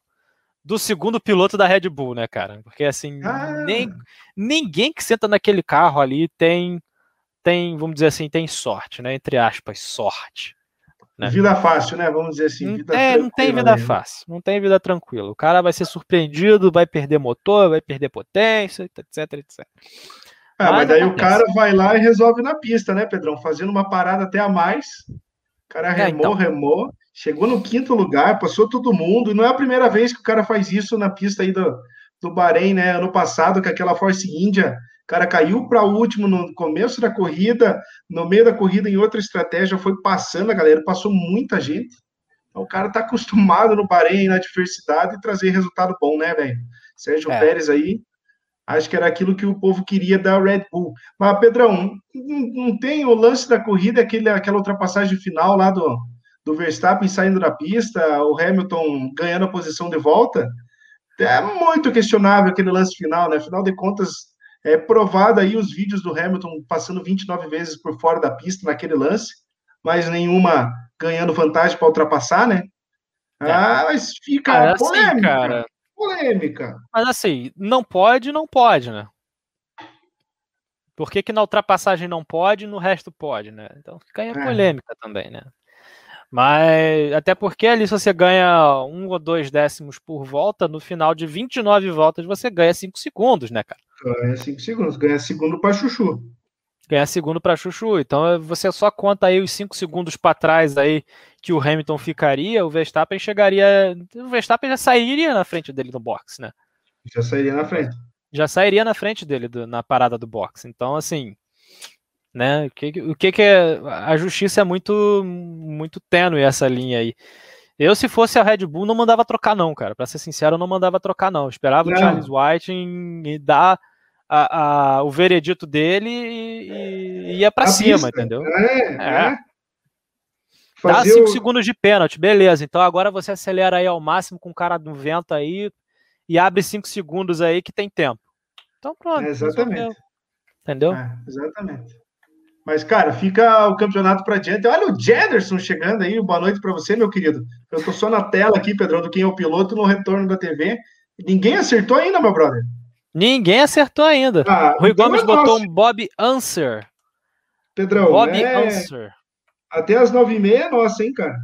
do segundo piloto da Red Bull, né, cara? Porque assim, ah. nem, ninguém que senta naquele carro ali tem tem, vamos dizer assim, tem sorte, né? Entre aspas, sorte. Né? Vida fácil, né? Vamos dizer assim. Vida é, não tem vida mesmo. fácil, não tem vida tranquila. O cara vai ser surpreendido, vai perder motor, vai perder potência, etc, etc. Ah, mas, mas daí acontece. o cara vai lá e resolve na pista, né, Pedrão? Fazendo uma parada até a mais. O cara remou, é, então. remou, chegou no quinto lugar, passou todo mundo. E não é a primeira vez que o cara faz isso na pista aí do, do Bahrein, né? Ano passado, com aquela Force India o cara caiu para o último no começo da corrida, no meio da corrida, em outra estratégia, foi passando a galera, passou muita gente. Então, o cara tá acostumado no Bahrein, na diversidade, e trazer resultado bom, né, velho? Sérgio é. Pérez aí, acho que era aquilo que o povo queria da Red Bull. Mas, Pedrão, não tem o lance da corrida, aquele, aquela ultrapassagem final lá do, do Verstappen saindo da pista, o Hamilton ganhando a posição de volta? É muito questionável aquele lance final, né? Afinal de contas, é provado aí os vídeos do Hamilton passando 29 vezes por fora da pista naquele lance, mas nenhuma ganhando vantagem para ultrapassar, né? É. Ah, mas fica assim, polêmica. Assim, cara. Polêmica. Mas assim, não pode, não pode, né? Por que, que na ultrapassagem não pode e no resto pode, né? Então fica aí a é. polêmica também, né? Mas até porque ali se você ganha um ou dois décimos por volta, no final de 29 voltas você ganha 5 segundos, né, cara? Ganha 5 segundos, ganha segundo para Chuchu. Ganha segundo para Chuchu. Então você só conta aí os 5 segundos para trás aí que o Hamilton ficaria, o Verstappen chegaria. O Verstappen já sairia na frente dele no box, né? Já sairia na frente. Já sairia na frente dele do, na parada do box. Então, assim, né? O que, o que, que é. A justiça é muito, muito tênue essa linha aí. Eu, se fosse a Red Bull, não mandava trocar, não, cara. Pra ser sincero, eu não mandava trocar, não. Eu esperava não. o Charles White em, dar a, a, o veredito dele e, e ia para cima, pista. entendeu? É, é. é. Dá 5 o... segundos de pênalti, beleza. Então agora você acelera aí ao máximo com o cara do vento aí e abre 5 segundos aí que tem tempo. Então pronto. É exatamente. Entendeu? É, exatamente. Mas, cara, fica o campeonato para diante. Olha o Jederson chegando aí. Boa noite para você, meu querido. Eu tô só na tela aqui, Pedrão, do quem é o piloto no retorno da TV. Ninguém acertou ainda, meu brother. Ninguém acertou ainda. Ah, Rui então Gomes é botou um Bob Answer. Pedrão, Bob é... Answer. Até as nove e meia é nossa, hein, cara?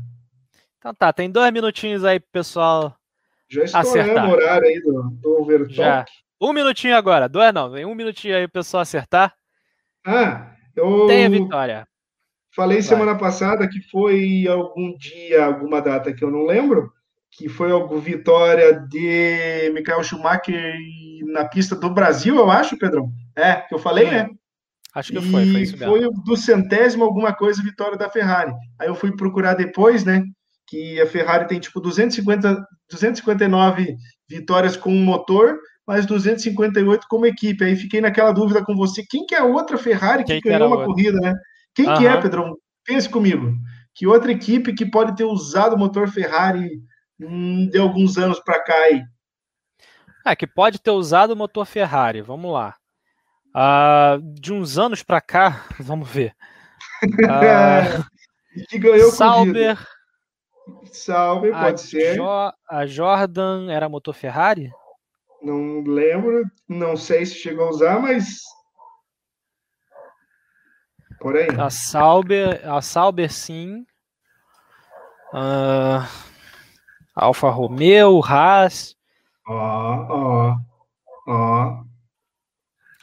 Então tá, tem dois minutinhos aí pro pessoal Já estouramos o horário aí do, do Overtalk. Já. Um minutinho agora. Dois não, vem um minutinho aí pro pessoal acertar. Ah, eu... Tem a vitória. Falei Vai. semana passada que foi algum dia, alguma data que eu não lembro, que foi a vitória de Michael Schumacher na pista do Brasil, eu acho, Pedrão. É, que eu falei, né? Acho que foi, foi isso mesmo. Foi do centésimo alguma coisa vitória da Ferrari. Aí eu fui procurar depois, né? Que a Ferrari tem tipo 250, 259 vitórias com motor, mais 258 como equipe. Aí fiquei naquela dúvida com você. Quem que é a outra Ferrari que, que ganhou uma outra? corrida, né? Quem uhum. que é, Pedrão? Pense comigo. Que outra equipe que pode ter usado o motor Ferrari hum, de alguns anos para cá aí? É, que pode ter usado o motor Ferrari. Vamos lá. Uh, de uns anos para cá, vamos ver. Uh, que ganhou Sauber. Sauber, pode a ser. Jo a Jordan era motor Ferrari? Não lembro, não sei se chegou a usar, mas. Por aí. A Sauber, a Sauber sim. Uh, Alfa Romeo, Haas. Ó, ó, ó.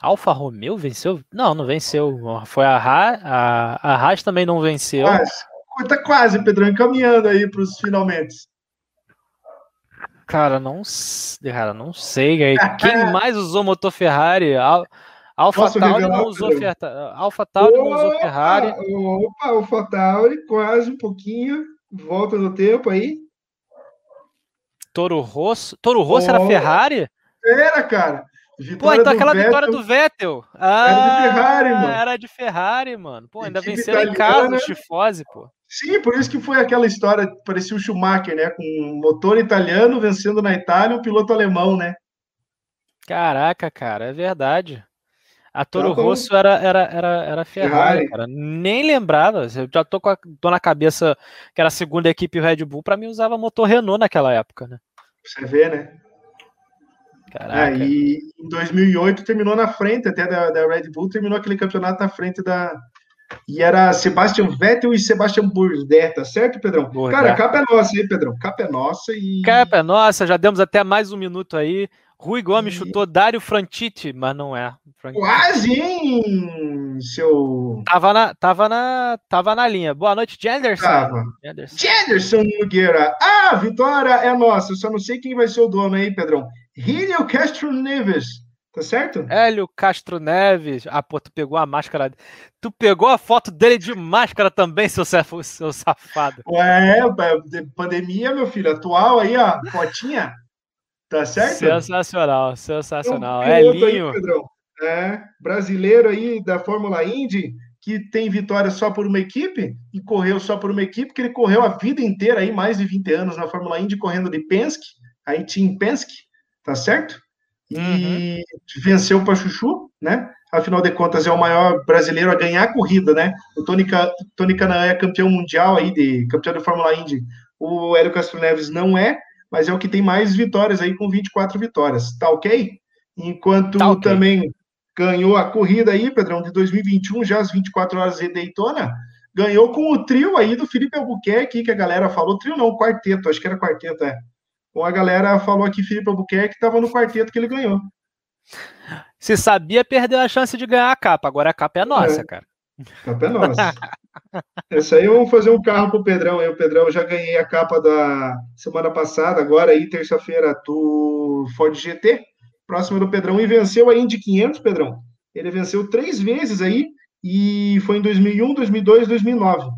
Alfa Romeo venceu? Não, não venceu. Foi a Haas, a, a Haas também não venceu. Mas, tá quase, Pedrão, encaminhando aí para os finalmente. Cara, não, cara, não sei. Quem mais usou motor Ferrari? Al, Alfa Tauri não usou Alfa Tauri não usou Ferrari. Opa, Alfa Tauri, quase um pouquinho. Volta no tempo aí. Toro Rosso. Toro Rosso oh, era Ferrari? Era, cara. Vitória Pô, então aquela Vettel, vitória do Vettel. Ah, era de Ferrari, mano. Era de Ferrari, mano. Pô, ainda venceram em casa o Tifose, pô. Sim, por isso que foi aquela história, parecia o Schumacher, né? Com um motor italiano vencendo na Itália um piloto alemão, né? Caraca, cara, é verdade. A Toro então, Rosso era, era, era, era Ferrari, Ferrari, cara. Nem lembrava. Eu já tô, com a, tô na cabeça que era a segunda equipe Red Bull, para mim usava motor Renault naquela época, né? Você vê, né? Caraca. É, e em 2008 terminou na frente até da, da, Red Bull, terminou aquele campeonato na frente da. E era Sebastian Vettel e Sebastian Bourdais, tá certo, Pedrão? Bourdais. Cara, capa é nossa aí, Pedrão. Capa é nossa e. Capa é nossa, já demos até mais um minuto aí. Rui Gomes e... chutou Dário Frantiti, mas não é. Quase, hein, seu. Tava na, tava, na, tava na linha. Boa noite, Jenderson. Tava. Jenderson. Jenderson Nogueira. Ah, vitória é nossa. Eu só não sei quem vai ser o dono aí, Pedrão. Hélio Castro Neves. Tá certo? Hélio Castro Neves. Ah, pô, tu pegou a máscara. Tu pegou a foto dele de máscara também, seu, seu safado. Ué, pandemia, meu filho. Atual aí, ó. Fotinha. Tá certo? Sensacional, sensacional. Um é linho. Aí, é, brasileiro aí da Fórmula Indy, que tem vitória só por uma equipe, e correu só por uma equipe, que ele correu a vida inteira aí, mais de 20 anos na Fórmula Indy, correndo de Penske, aí Team Penske, tá certo? E uhum. venceu o Chuchu, né? Afinal de contas, é o maior brasileiro a ganhar a corrida, né? O Tony, Tony Canaan é campeão mundial aí, de campeão de Fórmula Indy. O Hélio Castro Neves não é, mas é o que tem mais vitórias aí, com 24 vitórias. Tá ok? Enquanto tá okay. também ganhou a corrida aí, Pedrão, de 2021, já às 24 horas de Daytona, ganhou com o trio aí do Felipe Albuquerque, que a galera falou, trio não, quarteto, acho que era quarteto, é. Ou a galera falou aqui Felipe Albuquerque estava no quarteto que ele ganhou. Se sabia, perdeu a chance de ganhar a capa, agora a capa é nossa, é. cara. A capa é nossa. Essa aí vamos fazer um carro pro Pedrão. Eu, Pedrão, já ganhei a capa da semana passada, agora aí, terça-feira, do Ford GT, próximo do Pedrão, e venceu a Indy 500, Pedrão. Ele venceu três vezes aí, e foi em 2001, 2002, 2009.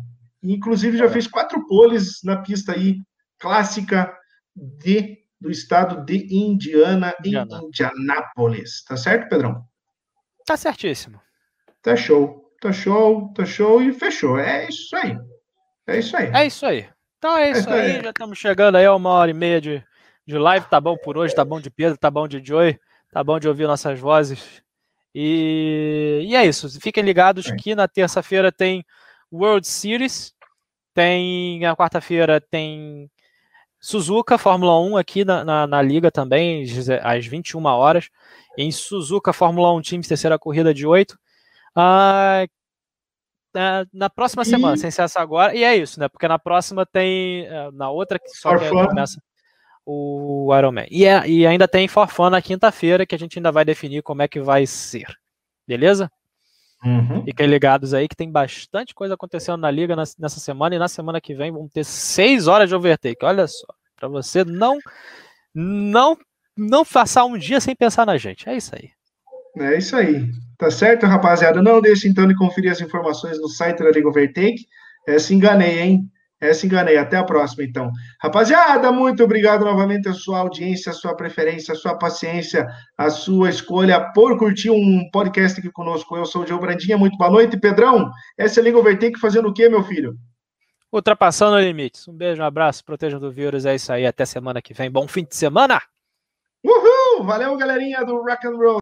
inclusive, já fez quatro poles na pista aí, clássica de, do estado de Indiana, Indiana. em Indianápolis. Tá certo, Pedrão? Tá certíssimo. Tá show tá show, tá show e fechou. É isso aí. É isso aí. É isso aí. Então é isso, é aí. aí. Já estamos chegando aí a uma hora e meia de, de live. Tá bom por hoje, tá bom de Pedro, tá bom de Joy, tá bom de ouvir nossas vozes. E, e é isso. Fiquem ligados é. que na terça-feira tem World Series. Tem. Na quarta-feira tem Suzuka, Fórmula 1 aqui na, na, na, liga também, às 21 horas. Em Suzuka, Fórmula 1 Teams, terceira corrida de 8. Ah, na próxima e... semana, sem ser essa agora. E é isso, né? Porque na próxima tem. Eh, na outra que só que começa o Iron Man. E, é, e ainda tem Forfã na quinta-feira, que a gente ainda vai definir como é que vai ser. Beleza? Uhum. Fiquem ligados aí que tem bastante coisa acontecendo na liga nessa semana e na semana que vem vamos ter seis horas de overtake. Olha só, para você não não não passar um dia sem pensar na gente. É isso aí. É isso aí. Tá certo, rapaziada? Não deixe então de conferir as informações no site da Liga Overtake. É, se enganei, hein? É, se enganei. Até a próxima, então. Rapaziada, muito obrigado novamente a sua audiência, a sua preferência, a sua paciência, a sua escolha por curtir um podcast aqui conosco. Eu sou o Gil Brandinha, muito boa noite. Pedrão, essa é a Liga Overtake fazendo o quê, meu filho? Ultrapassando limites. Um beijo, um abraço, protejam do vírus. É isso aí. Até semana que vem. Bom fim de semana! Uhul! Valeu, galerinha do Rock and Roll!